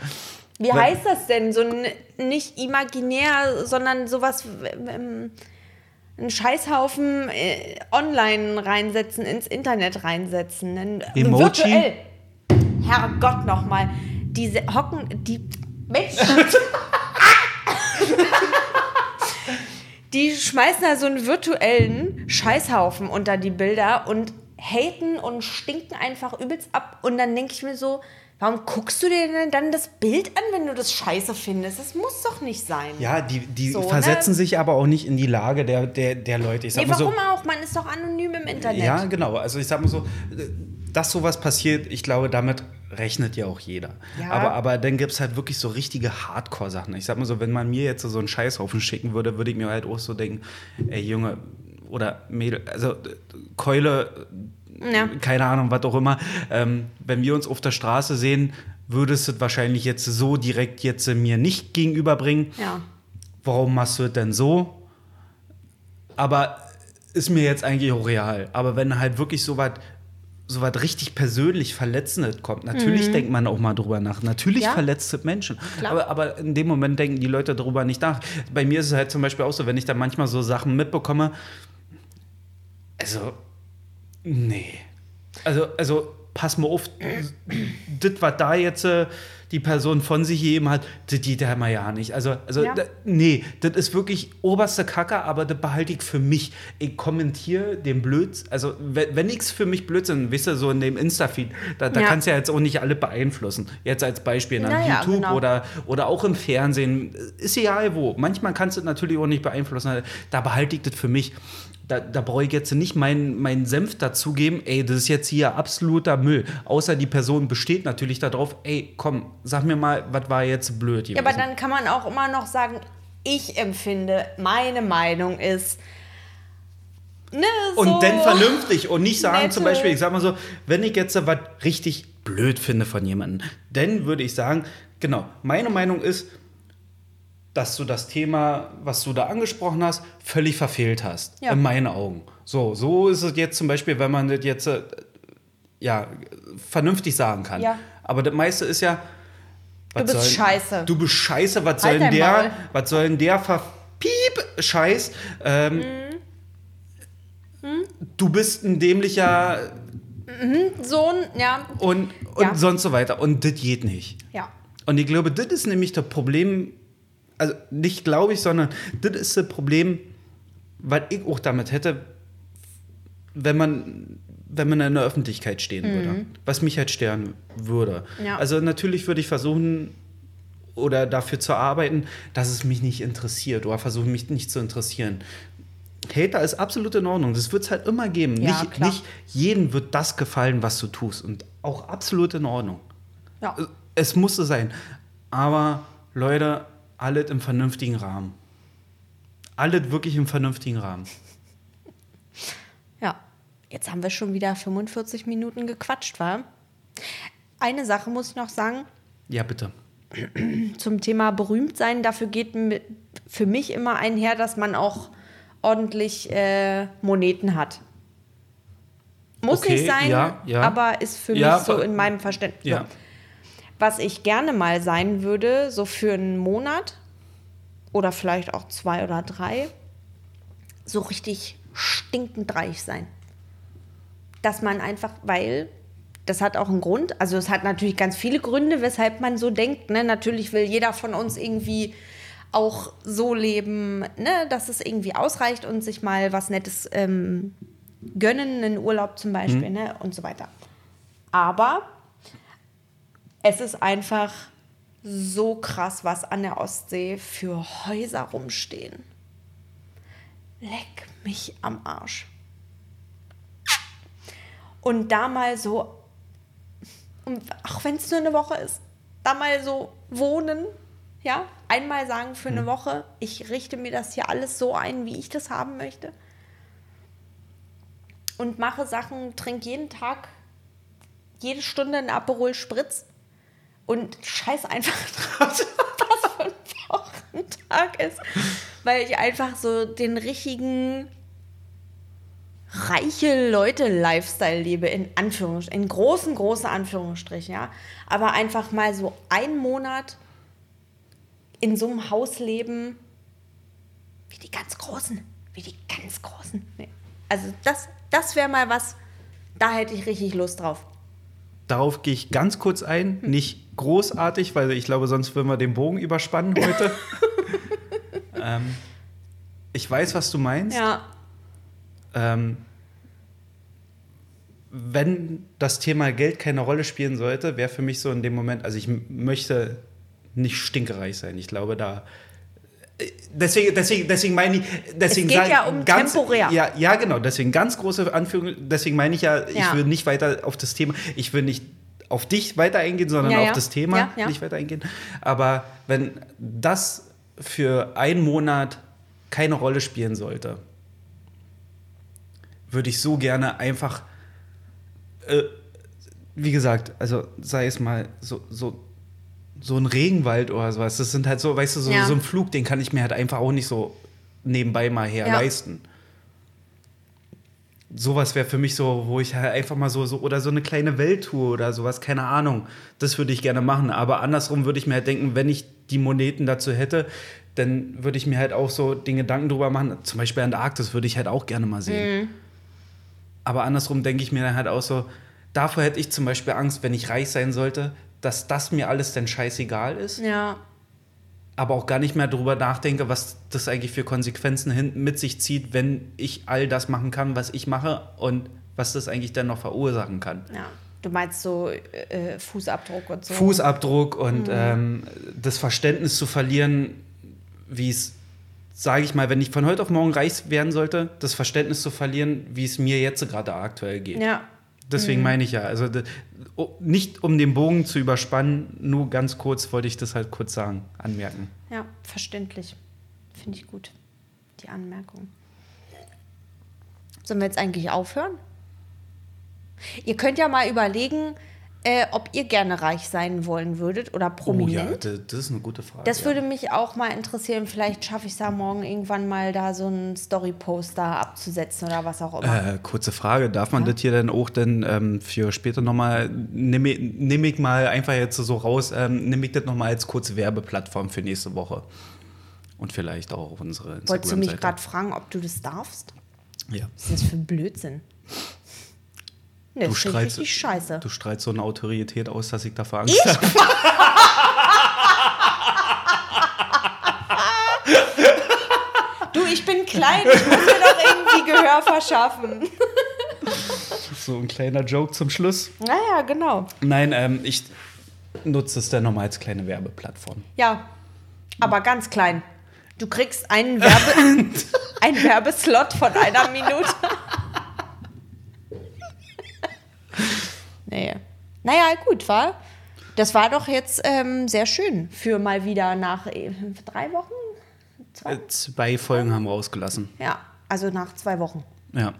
Wie Weil- heißt das denn? So ein nicht imaginär, sondern sowas, ähm, einen Scheißhaufen äh, online reinsetzen, ins Internet reinsetzen. Ein, Emoji? Virtuell. Herrgott nochmal. Diese hocken, die Menschen. die schmeißen da so einen virtuellen Scheißhaufen unter die Bilder und haten und stinken einfach übelst ab. Und dann denke ich mir so, warum guckst du dir denn dann das Bild an, wenn du das scheiße findest? Das muss doch nicht sein. Ja, die, die So, ne? versetzen sich aber auch nicht in die Lage der, der, der Leute. Ich sag Nee, mal so, warum auch? Man ist doch anonym im Internet. Ja, genau. Also ich sag mal so, dass sowas passiert, ich glaube, damit rechnet ja auch jeder. Ja. Aber, aber dann gibt es halt wirklich so richtige Hardcore-Sachen. Ich sag mal so, wenn man mir jetzt so einen Scheißhaufen schicken würde, würde ich mir halt auch so denken, ey Junge oder Mädel, also Keule, Ja. keine Ahnung, was auch immer, ähm, wenn wir uns auf der Straße sehen, würdest du es wahrscheinlich jetzt so direkt jetzt mir nicht gegenüberbringen Ja. warum machst du es denn so? Aber ist mir jetzt eigentlich auch real. Aber wenn halt wirklich so was so was richtig persönlich Verletzendes kommt, natürlich denkt man auch mal drüber nach. Natürlich Mhm. Ja. verletzt es Menschen. Klar. Aber, aber in dem Moment denken die Leute darüber nicht nach. Bei mir ist es halt zum Beispiel auch so, wenn ich da manchmal so Sachen mitbekomme, also, nee. Also, also pass mal auf, das, was da jetzt äh, die Person von sich gegeben hat, das geht ja mal ja nicht. Also, also Ja. nee, das ist wirklich oberste Kacke, aber das behalte ich für mich. Ich kommentiere den Blödsinn, also wenn, wenn ich es für mich Blödsinn, weißt du, so in dem Insta-Feed, da, da Ja. kannst du ja jetzt auch nicht alle beeinflussen. Jetzt als Beispiel nach Naja, YouTube genau. oder, oder auch im Fernsehen, ist egal wo. Manchmal kannst du natürlich auch nicht beeinflussen, da behalte ich das für mich. Da, da brauche ich jetzt nicht meinen mein Senf dazugeben, ey, das ist jetzt hier absoluter Müll. Außer die Person besteht natürlich darauf, ey, komm, sag mir mal, was war jetzt blöd Ja, aber dann kann man auch immer noch sagen, ich empfinde, meine Meinung ist. Ne, so und dann vernünftig und nicht sagen, nette- zum Beispiel, ich sag mal so, wenn ich jetzt was richtig blöd finde von jemandem, dann würde ich sagen, genau, meine Meinung ist, dass du das Thema, was du da angesprochen hast, völlig verfehlt hast. Ja. In meinen Augen. So, so ist es jetzt zum Beispiel, wenn man das jetzt äh, ja, vernünftig sagen kann. Ja. Aber das meiste ist ja. was bist soll- scheiße. Du bist scheiße, was Halt soll denn der, Maul. was soll denn der verpiep Scheiß? Ähm, Mhm. Du bist ein dämlicher Sohn, ja. und, und Ja. sonst so weiter. Und das geht nicht. Ja. Und ich glaube, das ist nämlich das Problem, also nicht glaube ich, sondern das ist das Problem, was ich auch damit hätte, wenn man, wenn man in der Öffentlichkeit stehen würde. Was mich halt stören würde. Ja. Also natürlich würde ich versuchen oder dafür zu arbeiten, dass es mich nicht interessiert oder versuchen, mich nicht zu interessieren. Hater ist absolut in Ordnung. Das wird es halt immer geben. Ja, nicht, nicht jedem wird das gefallen, was du tust. Und auch absolut in Ordnung. Ja. Es musste sein. Aber Leute, alles im vernünftigen Rahmen. Alles wirklich im vernünftigen Rahmen. Ja. Jetzt haben wir schon wieder 45 Minuten gequatscht, war? Eine Sache muss ich noch sagen Ja, bitte. zum Thema berühmt sein. Dafür geht für mich immer einher, dass man auch ordentlich äh, Moneten hat. Muss Okay, nicht sein, ja, ja. aber ist für Ja, mich so in meinem Verständnis. Ja. So. Was ich gerne mal sein würde, so für einen Monat oder vielleicht auch zwei oder drei, so richtig stinkend reich sein. Dass man einfach, weil das hat auch einen Grund, also es hat natürlich ganz viele Gründe, weshalb man so denkt. Ne? Natürlich will jeder von uns irgendwie auch so leben, ne? dass es irgendwie ausreicht und sich mal was Nettes ähm, gönnen, einen Urlaub zum Beispiel ne? und so weiter. Aber es ist einfach so krass, was an der Ostsee für Häuser rumstehen. Leck mich am Arsch. Und da mal so, auch wenn es nur eine Woche ist, da mal so wohnen, ja, einmal sagen für eine Woche, ich richte mir das hier alles so ein, wie ich das haben möchte. Und mache Sachen, trinke jeden Tag, jede Stunde einen Aperol Spritz und scheiß einfach drauf, was für ein Wochentag ist. Weil ich einfach so den richtigen reiche Leute-Lifestyle lebe, in Anführungsstrichen, in großen, großen Anführungsstrichen, ja. Aber einfach mal so einen Monat in so einem Haus leben, wie die ganz Großen, wie die ganz Großen. Nee. Also das, das wäre mal was, da hätte ich richtig Lust drauf. Darauf gehe ich ganz kurz ein. Nicht großartig, weil ich glaube, sonst würden wir den Bogen überspannen heute. ähm, ich weiß, was du meinst. Ja, Ähm, wenn das Thema Geld keine Rolle spielen sollte, wäre für mich so in dem Moment, also ich möchte nicht stinkereich sein. Ich glaube, da. äh, Deswegen, deswegen, deswegen meine ich, deswegen geht sage ja ich um ganz, temporär. Ja, ja, genau. Deswegen ganz große Anführungen. Deswegen meine ich ja, ich Ja. will nicht weiter auf das Thema. Ich will nicht auf dich weiter eingehen, sondern Ja, auf ja. das Thema Ja, nicht weiter eingehen. Aber wenn das für einen Monat keine Rolle spielen sollte, würde ich so gerne einfach, äh, wie gesagt, also sei es mal so, so, so ein Regenwald oder sowas. Das sind halt so, weißt du, so, so ein Flug, den kann ich mir halt einfach auch nicht so nebenbei mal her Ja. leisten. Sowas wäre für mich so, wo ich halt einfach mal so, so, oder so eine kleine Welttour oder sowas, keine Ahnung. Das würde ich gerne machen. Aber andersrum würde ich mir halt denken, wenn ich die Moneten dazu hätte, dann würde ich mir halt auch so den Gedanken drüber machen. Zum Beispiel Antarktis würde ich halt auch gerne mal sehen. Aber andersrum denke ich mir dann halt auch so, davor hätte ich zum Beispiel Angst, wenn ich reich sein sollte, dass das mir alles dann scheißegal ist, ja, aber auch gar nicht mehr darüber nachdenke, was das eigentlich für Konsequenzen hin mit sich zieht, wenn ich all das machen kann, was ich mache und was das eigentlich dann noch verursachen kann. ja. Du meinst so äh, Fußabdruck und so. Fußabdruck und ähm, das Verständnis zu verlieren, wie es sage ich mal, wenn ich von heute auf morgen reich werden sollte, das Verständnis zu verlieren, wie es mir jetzt gerade aktuell geht. Ja. Deswegen meine ich ja, also nicht um den Bogen zu überspannen, nur ganz kurz wollte ich das halt kurz sagen, anmerken. Ja, verständlich. Finde ich gut. Die Anmerkung. Sollen wir jetzt eigentlich aufhören? Ihr könnt ja mal überlegen, äh, ob ihr gerne reich sein wollen würdet oder prominent. Oh ja, das ist eine gute Frage. Das ja. würde mich auch mal interessieren. Vielleicht schaffe ich es ja morgen irgendwann mal da so einen Story-Poster abzusetzen oder was auch immer. Äh, kurze Frage, darf man das hier dann auch denn ähm, für später nochmal, nehme nehm ich mal einfach jetzt so raus, ähm, nehme ich das nochmal als kurze Werbeplattform für nächste Woche. Und vielleicht auch auf unsere Wolltest du mich Instagram-Seite. gerade fragen, ob du das darfst? Ja. Was ist das für ein Blödsinn? Nee, Du strahlst, richtig scheiße. du strahlst so eine Autorität aus, dass ich davor Angst habe. Du, ich bin klein, ich muss mir doch irgendwie Gehör verschaffen. So ein kleiner Joke zum Schluss. Naja, genau. Nein, ähm, ich nutze es dann nochmal als kleine Werbeplattform. Ja, aber ganz klein. Du kriegst einen, Werbe einen Werbeslot von einer Minute. Nee. Naja, gut, war. Das war doch jetzt ähm, sehr schön für mal wieder nach äh, drei Wochen. Zwei? Äh, Zwei Folgen haben wir rausgelassen. Ja, also nach zwei Wochen. Ja.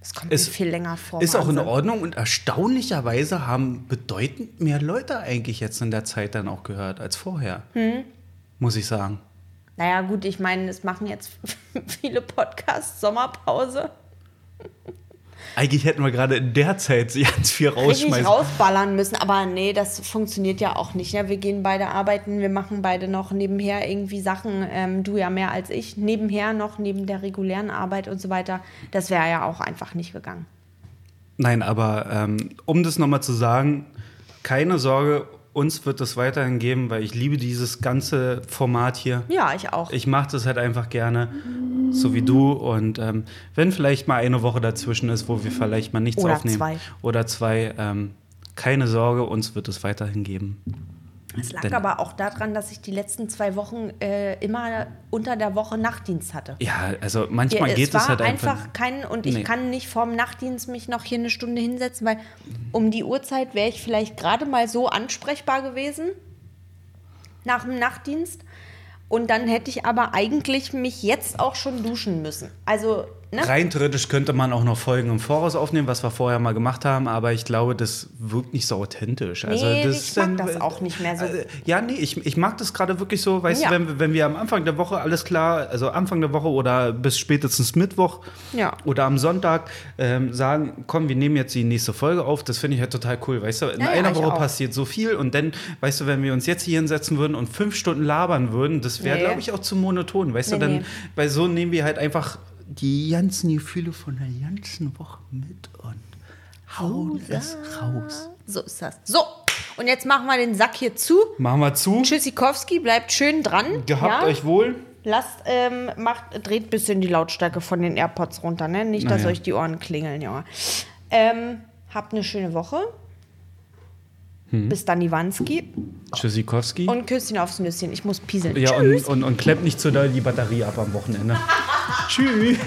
Das kommt Ist- viel länger vor. Ist auch in. Ordnung und erstaunlicherweise haben bedeutend mehr Leute eigentlich jetzt in der Zeit dann auch gehört als vorher. Hm. Muss ich sagen. Naja, gut, ich meine, es machen jetzt viele Podcasts Sommerpause. Eigentlich hätten wir gerade in der Zeit ganz viel Richtig rausschmeißen. rausballern müssen, aber nee, das funktioniert ja auch nicht. Ja? Wir gehen beide arbeiten, wir machen beide noch nebenher irgendwie Sachen, ähm, du ja mehr als ich, nebenher noch, neben der regulären Arbeit und so weiter. Das wäre ja auch einfach nicht gegangen. Nein, aber ähm, um das nochmal zu sagen, keine Sorge, uns wird es weiterhin geben, weil ich liebe dieses ganze Format hier. Ja, ich auch. Ich mache das halt einfach gerne, so wie du. Und ähm, wenn vielleicht mal eine Woche dazwischen ist, wo wir vielleicht mal nichts Oder aufnehmen. zwei. Oder zwei. Ähm, keine Sorge, uns wird es weiterhin geben. Es lag denn- aber auch daran, dass ich die letzten zwei Wochen äh, immer unter der Woche Nachtdienst hatte. Ja, also manchmal Ja, geht es es halt einfach, einfach. kein und ich Nee. kann nicht vorm Nachtdienst mich noch hier eine Stunde hinsetzen, weil um die Uhrzeit wäre ich vielleicht gerade mal so ansprechbar gewesen nach dem Nachtdienst und dann hätte ich aber eigentlich mich jetzt auch schon duschen müssen. Also ne? Rein theoretisch könnte man auch noch Folgen im Voraus aufnehmen, was wir vorher mal gemacht haben, aber ich glaube, das wirkt nicht so authentisch. Also Nee, das ich mag dann- das auch nicht mehr so. Äh, Ja, nee, ich, ich mag das gerade wirklich so, weißt Ja. du, wenn, wenn wir am Anfang der Woche, alles klar, also Anfang der Woche oder bis spätestens Mittwoch Ja. oder am Sonntag ähm, sagen, komm, wir nehmen jetzt die nächste Folge auf, das finde ich halt total cool, weißt du, in Ja, einer Woche auch. passiert so viel und dann, weißt du, wenn wir uns jetzt hier hinsetzen würden und fünf Stunden labern würden, das wäre, Nee. glaube ich, auch zu monoton, weißt Nee, du, dann, nee. bei so nehmen wir halt einfach die ganzen Gefühle von der ganzen Woche mit und hauen es raus. So ist das. So, und jetzt machen wir den Sack hier zu. Machen wir zu. Tschüssikowski, bleibt schön dran. Gehabt ja? euch wohl. Lasst, ähm, macht, dreht ein bisschen die Lautstärke von den AirPods runter, ne? Nicht, dass Naja. euch die Ohren klingeln, Junge. Ähm, habt eine schöne Woche. Hm. Bis dann, Iwanski. Tschüssikowski. Und Küsschen aufs Nüsschen. Ich muss pieseln. ja, Tschüss. und, und, und klemmt nicht zu doll die Batterie ab am Wochenende. Tschüss.